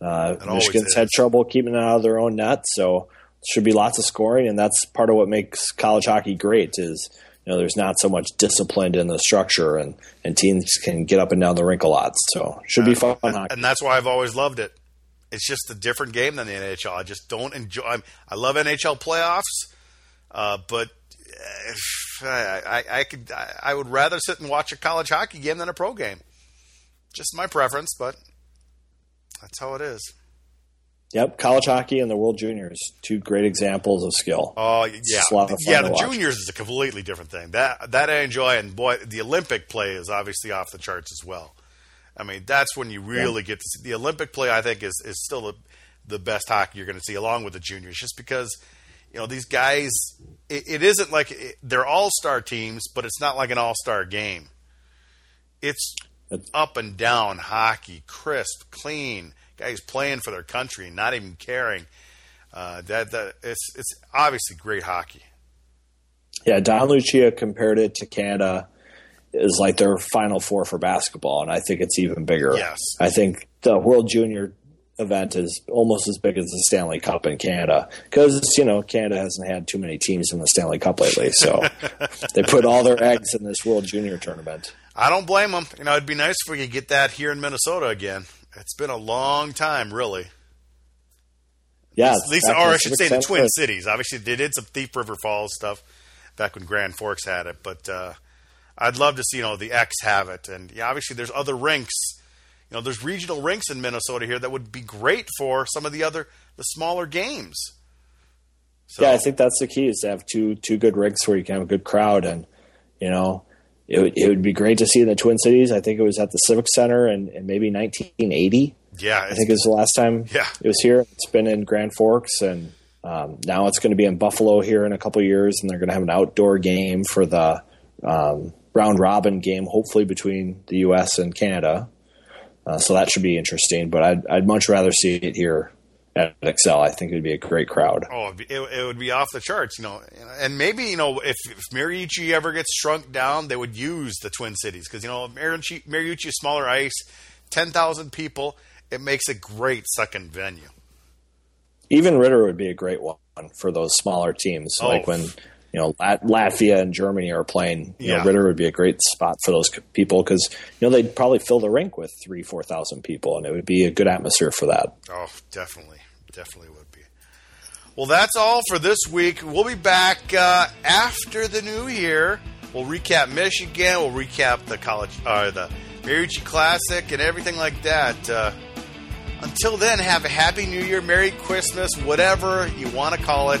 [SPEAKER 2] Uh, Michigan's had trouble keeping it out of their own net, so should be lots of scoring, and that's part of what makes college hockey great. Is you know there's not so much discipline in the structure, and and teams can get up and down the rink a lot. So should be fun
[SPEAKER 1] and that's why I've always loved it. It's just a different game than the NHL. I just don't enjoy. I'm, I love NHL playoffs, uh, but uh, I, I, I could I, I would rather sit and watch a college hockey game than a pro game. Just my preference, but That's how it is.
[SPEAKER 2] Yep, college hockey and the World Juniors, two great examples of skill.
[SPEAKER 1] Oh yeah, yeah. The juniors is a completely different thing. That that I enjoy, and boy, the Olympic play is obviously off the charts as well. I mean, that's when you really yeah. get to see the Olympic play. I think is is still the the best hockey you're going to see, along with the juniors, just because you know these guys. It, it isn't like it, they're all star teams, but it's not like an all star game. It's up and down hockey, crisp, clean guys playing for their country, not even caring. Uh, that that it's it's obviously great hockey.
[SPEAKER 2] Yeah, Don Lucia compared it to Canada is like their Final Four for basketball, and I think it's even bigger.
[SPEAKER 1] Yes,
[SPEAKER 2] I think the World Junior event is almost as big as the Stanley Cup in Canada because you know Canada hasn't had too many teams in the Stanley Cup lately, so they put all their eggs in this World Junior tournament.
[SPEAKER 1] I don't blame them. You know, it'd be nice if we could get that here in Minnesota again. It's been a long time, really.
[SPEAKER 2] Yeah,
[SPEAKER 1] at least, or I should say, the Twin Cities. Obviously, they did some Thief River Falls stuff back when Grand Forks had it, but uh, I'd love to see you know the X have it, and yeah, obviously there's other rinks. You know, there's regional rinks in Minnesota here that would be great for some of the other the smaller games.
[SPEAKER 2] So, yeah, I think that's the key is to have two two good rinks where you can have a good crowd, and you know, it would, it would be great to see in the Twin Cities. I think it was at the Civic Center in, in maybe 1980.
[SPEAKER 1] Yeah,
[SPEAKER 2] I think it was the last time
[SPEAKER 1] yeah.
[SPEAKER 2] it was here. It's been in Grand Forks, and um, now it's going to be in Buffalo here in a couple years, and they're going to have an outdoor game for the um, round robin game, hopefully between the U.S. and Canada. Uh, so that should be interesting. But I'd, I'd much rather see it here at Xcel. I think it'd be a great crowd.
[SPEAKER 1] Oh, it, it, would be off the charts, you know. And maybe you know if, if Mariucci ever gets shrunk down, they would use the Twin Cities because you know Mariucci, Mariucci smaller ice, ten thousand people. It makes a great second venue.
[SPEAKER 2] Even Ridder would be a great one for those smaller teams, oh. like when you know Lat- Latvia and Germany are playing. You yeah. know, Ridder would be a great spot for those people because you know they'd probably fill the rink with three, four thousand people, and it would be a good atmosphere for that.
[SPEAKER 1] Oh, definitely definitely would be. Well, that's all for this week. We'll be back uh, after the new year. We'll recap Michigan. We'll recap the college, uh, the Mariucci Classic, and everything like that. Uh, until then, have a happy New Year, Merry Christmas, whatever you want to call it.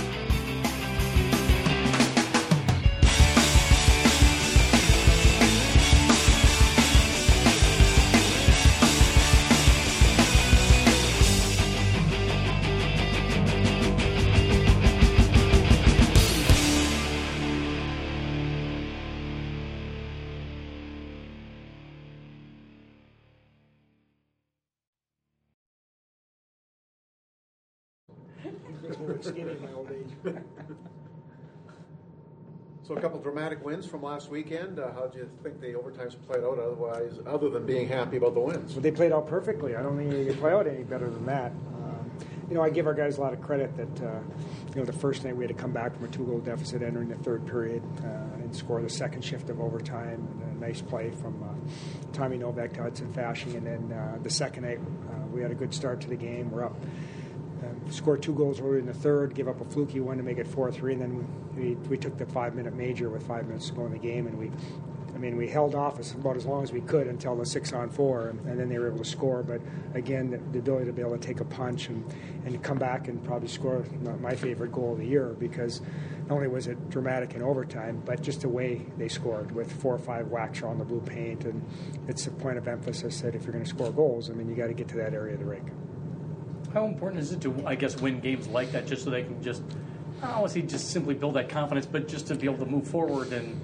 [SPEAKER 3] So dramatic wins from last weekend. Uh, how do you think the overtimes played out? Otherwise, other than being happy about the wins,
[SPEAKER 4] well, they played out perfectly. I don't think you can play out any better than that. Um, you know, I give our guys a lot of credit that uh, you know the first night we had to come back from a two-goal deficit entering the third period uh, and score the second shift of overtime. And a nice play from uh, Tommy Novak to Hudson Fasching, and then uh, the second night uh, we had a good start to the game. We're up Um, scored two goals early in the third, give up a fluky one to make it 4 3, and then we, we took the five minute major with five minutes to go in the game, and we I mean, we held off about as long as we could until the six on four, and, and then they were able to score. But again, the, the, ability to be able to take a punch and, and come back and probably score my favorite goal of the year because not only was it dramatic in overtime, but just the way they scored with four or five whacks on the blue paint. And it's a point of emphasis that if you're going to score goals, I mean, you got to get to that area of the rink.
[SPEAKER 5] How important is it to, I guess, win games like that just so they can just, I don't want to say just simply build that confidence, but just to be able to move forward and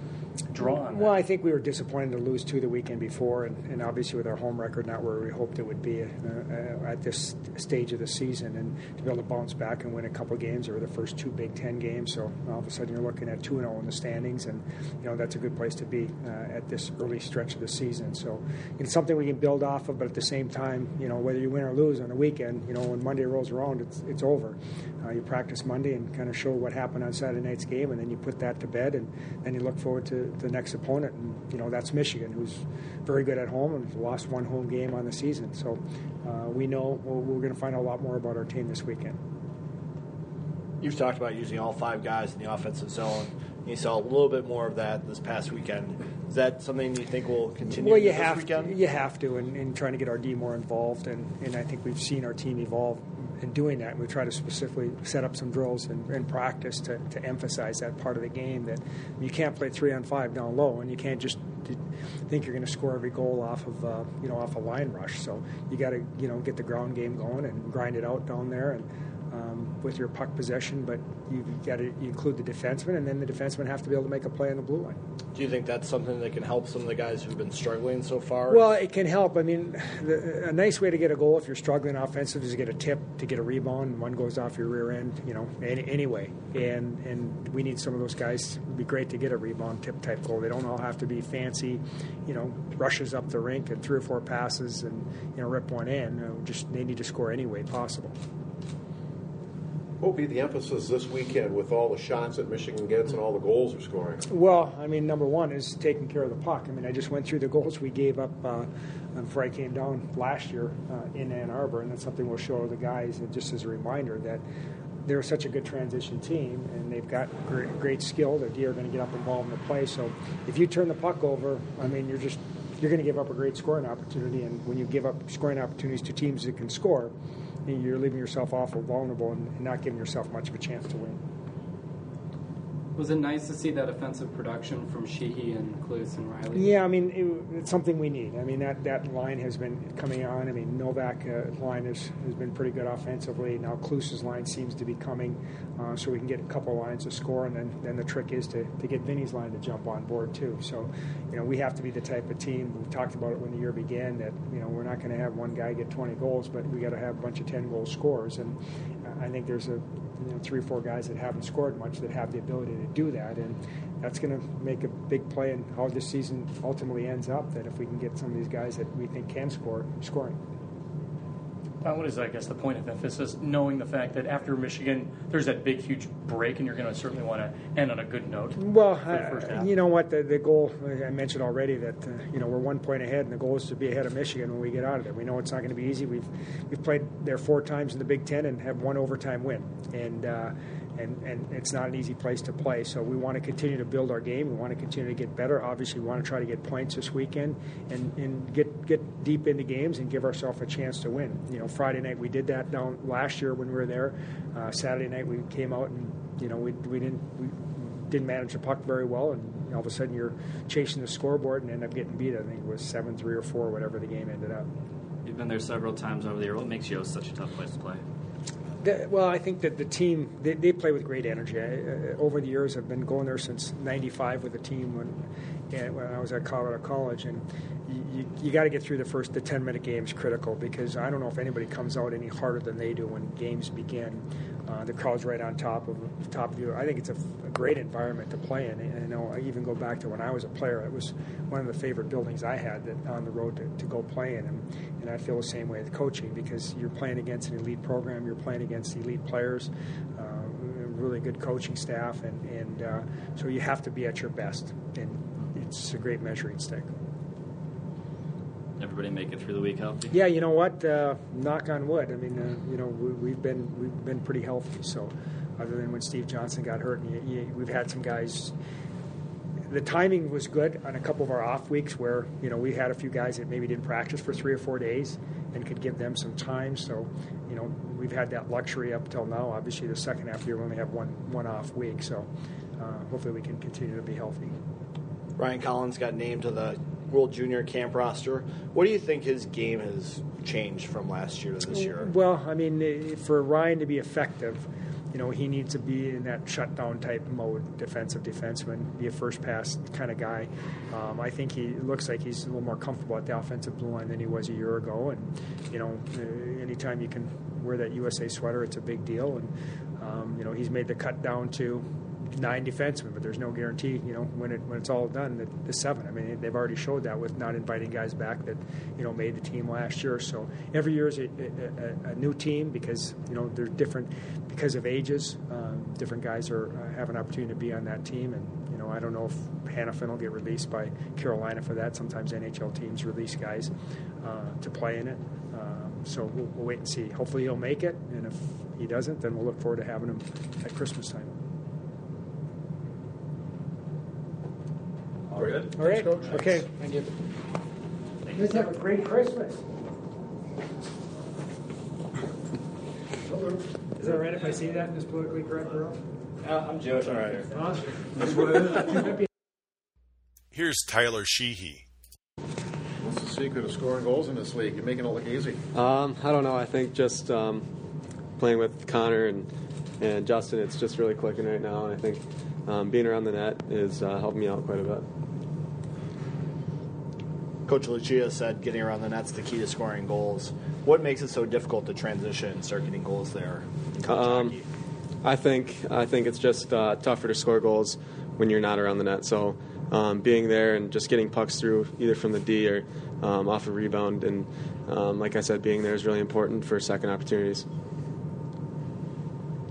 [SPEAKER 4] Well, I think we were disappointed to lose two the weekend before, and, and obviously with our home record not where we hoped it would be uh, uh, at this stage of the season, and to be able to bounce back and win a couple games over the first two Big Ten games. So all of a sudden you're looking at two and zero oh in the standings, and you know that's a good place to be uh, at this early stretch of the season. So it's something we can build off of, but at the same time, you know whether you win or lose on the weekend, you know when Monday rolls around, it's it's over. Uh, you practice Monday and kind of show what happened on Saturday night's game, and then you put that to bed, and then you look forward to the next opponent, and you know that's Michigan, who's very good at home and lost one home game on the season. So uh, we know we're, we're going to find out a lot more about our team this weekend.
[SPEAKER 6] You've talked about using all five guys in the offensive zone. You saw a little bit more of that this past weekend. Is that something you think will continue
[SPEAKER 4] Well, you
[SPEAKER 6] this
[SPEAKER 4] have
[SPEAKER 6] weekend?
[SPEAKER 4] to, you have to, in, in trying to get our D more involved, and, and I think we've seen our team evolve in doing that. And we try to specifically set up some drills and, and practice to, to emphasize that part of the game that you can't play three on five down low, and you can't just think you're going to score every goal off of uh, you know off a line rush. So you got to you know get the ground game going and grind it out down there and. Um, with your puck possession, but you've got to include the defenseman, and then the defensemen have to be able to make a play on the blue line.
[SPEAKER 6] Do you think that's something that can help some of the guys who've been struggling so far?
[SPEAKER 4] Well, it can help. I mean, the, a nice way to get a goal if you're struggling offensive is to get a tip, to get a rebound, and one goes off your rear end. You know, any, anyway. And and we need some of those guys. It'd be great to get a rebound tip type goal. They don't all have to be fancy, you know, rushes up the rink and three or four passes and you know rip one in. Uh, just they need to score any way possible.
[SPEAKER 3] What will be the emphasis this weekend with all the shots that Michigan gets and all the goals they're scoring?
[SPEAKER 4] Well, I mean, number one is taking care of the puck. I mean, I just went through the goals we gave up uh, before I came down last year uh, in Ann Arbor, and that's something we'll show the guys and just as a reminder that they're such a good transition team, and they've got great, great skill. Their D are going to get up involved in the play. So if you turn the puck over, I mean, you're just you're going to give up a great scoring opportunity, and when you give up scoring opportunities to teams that can score, you're leaving yourself awful vulnerable and, and not giving yourself much of a chance to win.
[SPEAKER 7] Was it nice to see that offensive production from Sheehy and Kloos and Reilly?
[SPEAKER 4] Yeah, I mean it, it's something we need. I mean that, that line has been coming on. I mean Novak's uh, line has, has been pretty good offensively. Now Kloos's line seems to be coming, uh, so we can get a couple lines to score, and then, then the trick is to, to get Vinny's line to jump on board too. So, you know, we have to be the type of team. We talked about it when the year began that you know we're not going to have one guy get 20 goals, but we got to have a bunch of 10 goal scorers, and I think there's a you know, three or four guys that haven't scored much that have the ability to do that, and that's going to make a big play in how this season ultimately ends up. That if we can get some of these guys that we think can score, scoring.
[SPEAKER 5] Uh, what is, I guess, the point of emphasis? Knowing the fact that after Michigan, there's that big, huge break, and you're going to certainly want to end on a good note.
[SPEAKER 4] Well,
[SPEAKER 5] for the first
[SPEAKER 4] uh, you know what? The, the goal I mentioned already that uh, you know we're one point ahead, and the goal is to be ahead of Michigan when we get out of there. We know it's not going to be easy. We've we've played there four times in the Big Ten and have one overtime win, and uh, and and it's not an easy place to play. So we want to continue to build our game. We want to continue to get better. Obviously, we want to try to get points this weekend and and get get deep into games and give ourselves a chance to win. You know, Friday night we did that down last year when we were there. Uh, Saturday night we came out and you know we we didn't we didn't manage the puck very well, and all of a sudden you're chasing the scoreboard and end up getting beat. I think it was seven three or four, whatever the game ended up.
[SPEAKER 8] You've been there several times over the year. What makes Yost such a tough place to play?
[SPEAKER 4] The- well, I think that the team they, they play with great energy. I, uh, over the years, I've been going there since '95 with the team when when I was at Colorado College, and you, you, you got to get through the first the 10 minute games critical because I don't know if anybody comes out any harder than they do when games begin. Uh, the crowd's right on top of top of you. I think it's a, a great environment to play in. And I know I even go back to when I was a player. It was one of the favorite buildings I had that on the road to, to go play in, and, and I feel the same way with coaching because you're playing against an elite program. You're playing against elite players. Uh, really good coaching staff, and, and uh, so you have to be at your best, and it's a great measuring stick.
[SPEAKER 8] Everybody make it through the week healthy?
[SPEAKER 4] Yeah, you know what? Uh, knock on wood. I mean, uh, you know, we, we've been we've been pretty healthy. So, other than when Steve Johnson got hurt, and you, you, we've had some guys. The timing was good on a couple of our off weeks where you know we had a few guys that maybe didn't practice for three or four days and could give them some time. So, you know, we've had that luxury up till now. Obviously, the second half of the year we only have one one off week. So, uh, hopefully, we can continue to be healthy.
[SPEAKER 6] Ryan Collins got named to the World Junior Camp roster. What do you think his game has changed from last year to this year?
[SPEAKER 4] Well, I mean, for Ryan to be effective, you know, he needs to be in that shutdown type mode, defensive defenseman, be a first pass kind of guy. Um, I think he looks like he's a little more comfortable at the offensive blue line than he was a year ago. And, you know, uh, anytime you can wear that USA sweater, it's a big deal. And, um, you know, he's made the cut down to nine defensemen, but there's no guarantee, you know, when it when it's all done, the, the seven. I mean, they've already showed that with not inviting guys back that you know made the team last year. So every year is a, a, a new team because you know they're different because of ages. Um, different guys are uh, have an opportunity to be on that team, and you know I don't know if Hanifin will get released by Carolina for that. Sometimes NHL teams release guys uh, to play in it. Um, so we'll, we'll wait and see. Hopefully he'll make it, and if he doesn't, then we'll look forward to having him at Christmas time.
[SPEAKER 9] Very good.
[SPEAKER 4] All right.
[SPEAKER 3] Coach.
[SPEAKER 4] Okay. Thank you. Let's have a great Christmas. Is that right if I say that in this politically correct world?
[SPEAKER 8] I'm Jewish.
[SPEAKER 9] All right.
[SPEAKER 4] Awesome. That's what it is.
[SPEAKER 1] Here's Tyler Sheehy.
[SPEAKER 3] What's the secret of scoring goals in this league? You're making it look easy.
[SPEAKER 10] Um, I don't know. I think just um, playing with Connor and, and Justin, it's just really clicking right now. And I think um, being around the net is uh, helping me out quite a bit.
[SPEAKER 6] Coach Lucia said getting around the net's the key to scoring goals. What makes it so difficult to transition and start getting goals there
[SPEAKER 10] Um. I think I think it's just uh, tougher to score goals when you're not around the net. So um, being there and just getting pucks through either from the D or um, off a rebound, and um, like I said, being there is really important for second opportunities.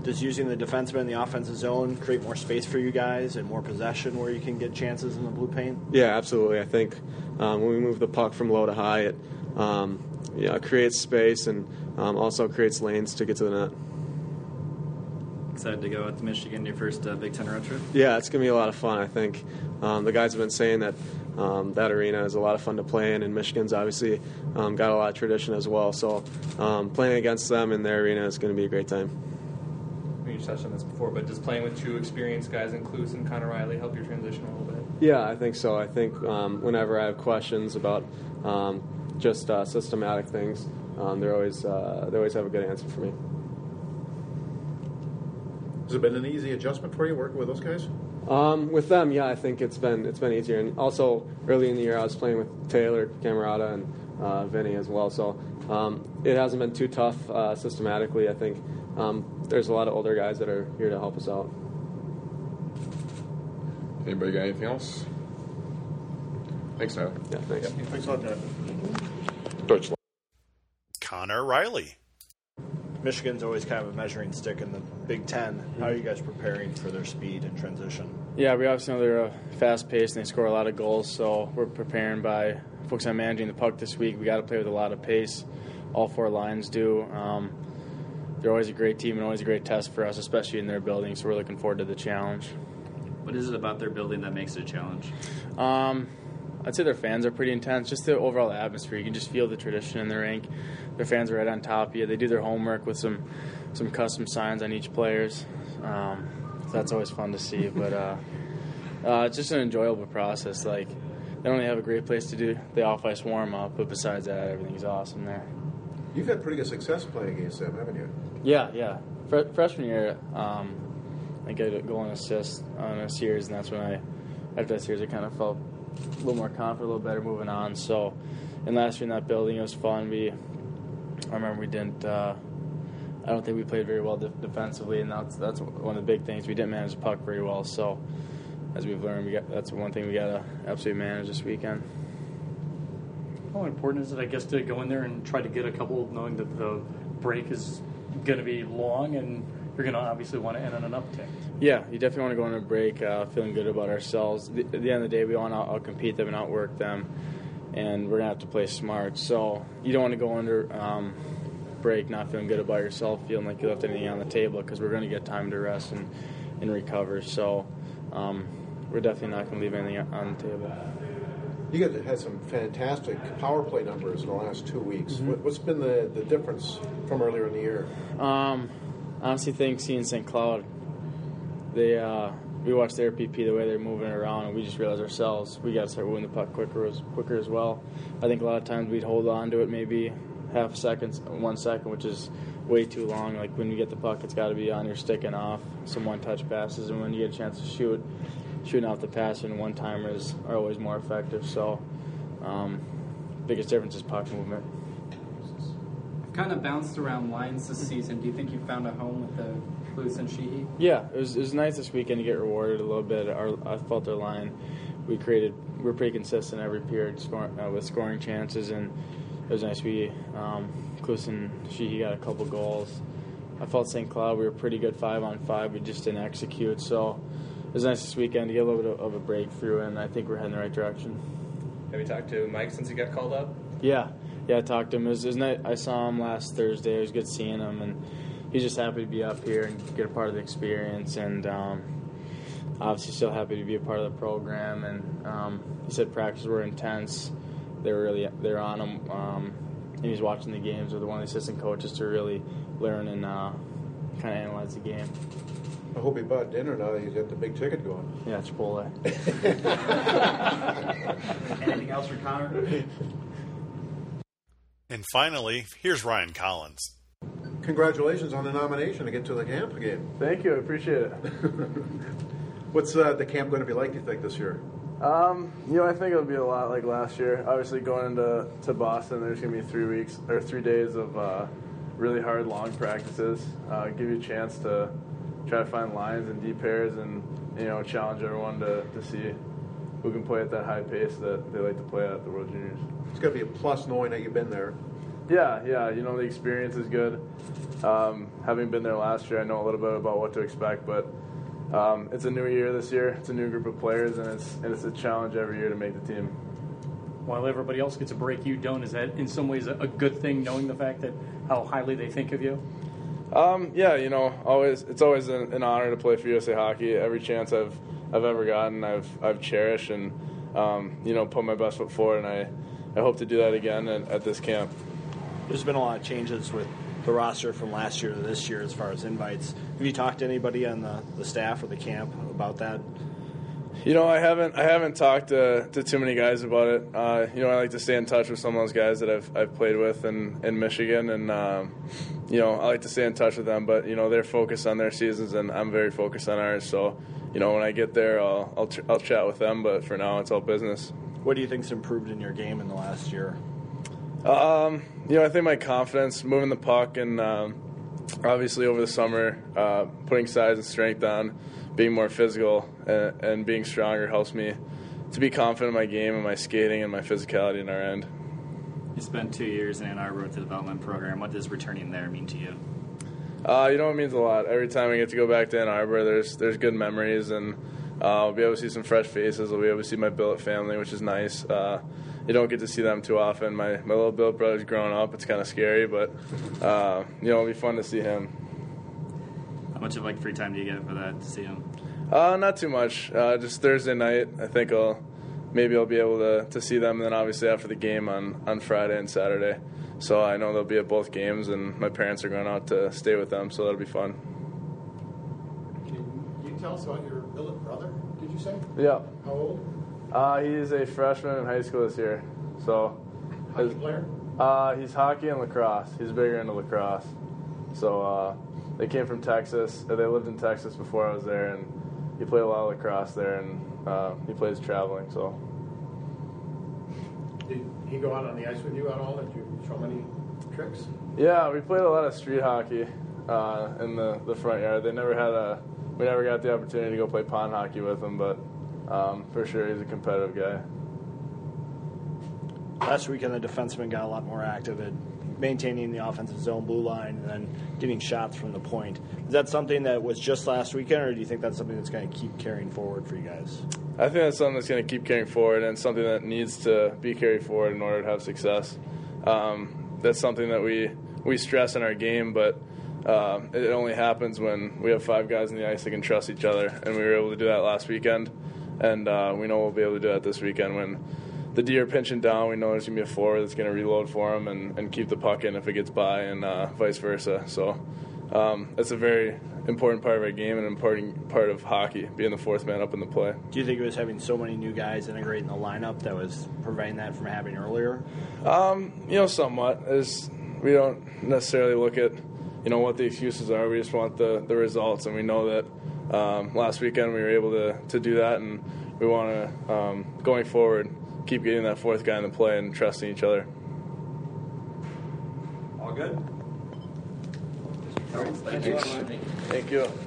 [SPEAKER 6] Does using the defenseman in the offensive zone create more space for you guys and more possession where you can get chances in the blue paint?
[SPEAKER 10] Yeah, absolutely. I think um, when we move the puck from low to high, it um, yeah, creates space and um, also creates lanes to get to the net.
[SPEAKER 8] Excited to go out to Michigan, your first uh, Big Ten road trip.
[SPEAKER 10] Yeah, it's going to be a lot of fun, I think. Um, the guys have been saying that um, that arena is a lot of fun to play in, and Michigan's obviously um, got a lot of tradition as well. So um, playing against them in their arena is going to be a great time.
[SPEAKER 9] We just touched on this before, but does playing with two experienced guys in Kloos and Connor Reilly help your transition a little bit?
[SPEAKER 10] Yeah, I think so. I think um, whenever I have questions about um, just uh, systematic things, um, they're always uh, they always have a good answer for me.
[SPEAKER 3] Has it been an easy adjustment for you working with those guys?
[SPEAKER 10] Um, with them, yeah, I think it's been it's been easier. And also early in the year, I was playing with Taylor, Cammarata, and uh, Vinny as well. So um, it hasn't been too tough uh, systematically. I think um, there's a lot of older guys that are here to help us out.
[SPEAKER 11] Anybody got anything else? Thanks, Tyler.
[SPEAKER 10] Yeah, thanks.
[SPEAKER 3] Thanks a lot, Dad.
[SPEAKER 11] Deutsch.
[SPEAKER 1] Connor Reilly.
[SPEAKER 6] Michigan's always kind of a measuring stick in the Big Ten. How are you guys preparing for their speed and transition?
[SPEAKER 12] Yeah, we obviously know they're fast paced and they score a lot of goals, so we're preparing by focusing on managing the puck this week. We got to play with a lot of pace. All four lines do. Um, they're always a great team and always a great test for us, especially in their building. So we're looking forward to the challenge.
[SPEAKER 8] What is it about their building that makes it a challenge?
[SPEAKER 12] Um, I'd say their fans are pretty intense. Just the overall atmosphere, you can just feel the tradition in the rink. Their fans are right on top of you. They do their homework with some some custom signs on each player's. Um, so that's always fun to see. But uh, uh, it's just an enjoyable process. Like they don't only have a great place to do the off ice warm up, but besides that, everything's awesome there.
[SPEAKER 3] You've had pretty good success playing against them, haven't you?
[SPEAKER 12] Yeah, yeah. Fre- freshman year, um, I got a goal and assist on a series, and that's when I, after that series, I kind of felt a little more confident, a little better moving on. So, and last year in that building, it was fun. We, I remember we didn't. Uh, I don't think we played very well de- defensively, and that's that's one of the big things. We didn't manage the puck very well. So, as we've learned, we got that's one thing we got to absolutely manage this weekend.
[SPEAKER 5] How important is it, I guess, to go in there and try to get a couple, knowing that the break is going to be long and you're going to obviously want to end on an uptick?
[SPEAKER 12] Yeah, you definitely want to go on a break uh, feeling good about ourselves. The- At the end of the day, we want to out compete them and outwork them, and we're going to have to play smart. So you don't want to go under um, break not feeling good about yourself, feeling like you left anything on the table because we're going to get time to rest and, and recover. So um, we're definitely not going to leave anything on the table.
[SPEAKER 3] You guys had some fantastic power play numbers in the last two weeks.
[SPEAKER 12] Mhm.
[SPEAKER 3] What, what's been the, the difference from earlier in the year?
[SPEAKER 12] Um, honestly, think seeing St. Cloud, they uh, we watched their PP the way they're moving around, and we just realized ourselves we got to start moving the puck quicker as quicker as well. I think a lot of times we'd hold on to it maybe half a second, one second, which is way too long. Like when you get the puck, it's got to be on your stick and off. Some one-touch passes, and when you get a chance to shoot, shooting off the pass and one timers are always more effective. So, um, biggest difference is puck movement.
[SPEAKER 7] I've Kind of bounced around lines this season. Do you think you found a home with the Blues and Sheehy?
[SPEAKER 12] Yeah, it was, it was nice this weekend to get rewarded a little bit. Our, I felt our line, we created, we were pretty consistent every period scoring, uh, with scoring chances, and it was nice. We, um, Kloos and Sheehy got a couple goals. I felt St. Cloud, we were pretty good five on five. We just didn't execute. So it was nice this weekend to get a little bit of, a breakthrough, and I think we're heading the right direction.
[SPEAKER 9] Have you talked to Mike since he got called up?
[SPEAKER 12] Yeah, yeah, I talked to him. It was, it was nice. I saw him last Thursday. It was good seeing him, and he's just happy to be up here and get a part of the experience. And um, obviously still happy to be a part of the program. And um, he said practices were intense. They were really they're on him, um, and he's watching the games with one of the assistant coaches to really learn and uh, kind of analyze the game.
[SPEAKER 3] I hope he bought dinner now that he's got the big ticket going.
[SPEAKER 12] Yeah, it's Chipotle.
[SPEAKER 8] Anything else for Connor?
[SPEAKER 1] And finally, here's Ryan Collins.
[SPEAKER 3] Congratulations on the nomination to get to the camp again.
[SPEAKER 13] Thank you, I appreciate it.
[SPEAKER 3] What's uh, the camp going to be like, do you think, this year?
[SPEAKER 13] Um, you know, I think it'll be a lot like last year. Obviously, going into to Boston, there's going to be three weeks or three days of uh, really hard, long practices. Uh, give you a chance to try to find lines and deep pairs, and you know, challenge everyone to, to see who can play at that high pace that they like to play at the World Juniors.
[SPEAKER 3] It's going to be a plus knowing that you've been there.
[SPEAKER 13] Yeah, yeah. You know, the experience is good. Um, having been there last year, I know a little bit about what to expect, but um, it's a new year this year. It's a new group of players, and it's and it's a challenge every year to make the team.
[SPEAKER 5] While everybody else gets a break, you don't. Is that in some ways a, a good thing, knowing the fact that how highly they think of you?
[SPEAKER 13] Um, yeah, you know, always it's always an, an, honor to play for USA Hockey. Every chance I've I've ever gotten, I've I've cherished and um, you know put my best foot forward, and I I hope to do that again at, at this camp.
[SPEAKER 6] There's been a lot of changes with the roster from last year to this year as far as invites. Have you talked to anybody on the, the staff or the camp about that?
[SPEAKER 13] You know, I haven't I haven't talked to, to too many guys about it. Uh, you know, I like to stay in touch with some of those guys that I've, I've played with in, in Michigan, and um, you know, I like to stay in touch with them. But you know, they're focused on their seasons, and I'm very focused on ours. So, you know, when I get there, I'll I'll, ch- I'll chat with them. But for now, it's all business.
[SPEAKER 6] What do you think's improved in your game in the last year?
[SPEAKER 13] Um, you know, I think my confidence, moving the puck, and um, obviously over the summer, uh, putting size and strength on, being more physical, and, and, being stronger helps me to be confident in my game and my skating and my physicality in our end.
[SPEAKER 8] You spent two years in Ann Arbor with the development program. What does returning there mean to you?
[SPEAKER 13] Uh, you know, it means a lot. Every time I get to go back to Ann Arbor, there's there's good memories, and uh, I'll be able to see some fresh faces. I'll be able to see my billet family, which is nice. Uh, you don't get to see them too often. My my little billet brother's growing up. It's kind of scary, but uh, you know it'll be fun to see him.
[SPEAKER 8] How much of like free time do you get for that to see him?
[SPEAKER 13] Uh, not too much. Uh, just Thursday night. I think I'll maybe I'll be able to, to see them. And then obviously after the game on, on Friday and Saturday. So I know they'll be at both games, and my parents are going out to stay with them. So that'll be fun.
[SPEAKER 3] Can you tell us about your billet brother? Did you say?
[SPEAKER 13] Yeah.
[SPEAKER 3] How old?
[SPEAKER 13] Uh, he's a freshman in high school this year. So,
[SPEAKER 3] hockey player?
[SPEAKER 13] Uh, he's hockey and lacrosse. He's bigger into lacrosse. So uh, they came from Texas. They lived in Texas before I was there, and he played a lot of lacrosse there, and uh, he plays traveling. So.
[SPEAKER 3] Did he go out on the ice with you at all? Did you show him any tricks?
[SPEAKER 13] Yeah, we played a lot of street hockey uh, in the, the front yard. They never had a. We never got the opportunity to go play pond hockey with him, but um, for sure, he's a competitive guy.
[SPEAKER 6] Last weekend, the defenseman got a lot more active at maintaining the offensive zone blue line and then getting shots from the point. Is that something that was just last weekend, or do you think that's something that's going to keep carrying forward for you guys?
[SPEAKER 13] I think that's something that's going to keep carrying forward and something that needs to be carried forward in order to have success. Um, that's something that we, we stress in our game, but uh, it only happens when we have five guys in the ice that can trust each other, and we were able to do that last weekend and uh, we know we'll be able to do that this weekend when the deer pinching down. We know there's gonna be a forward that's gonna reload for them and, and keep the puck in if it gets by, and uh, vice versa. So um, that's a very important part of our game and an important part of hockey, being the fourth man up in the play.
[SPEAKER 6] Do you think it was having so many new guys integrating the lineup that was preventing that from happening earlier?
[SPEAKER 13] Um, you know, somewhat. As we don't necessarily look at you know what the excuses are. We just want the the results, and we know that um, last weekend we were able to, to do that, and we want to, um, going forward, keep getting that fourth guy in the play and trusting each other.
[SPEAKER 8] All good?
[SPEAKER 13] Thank you. Thank you.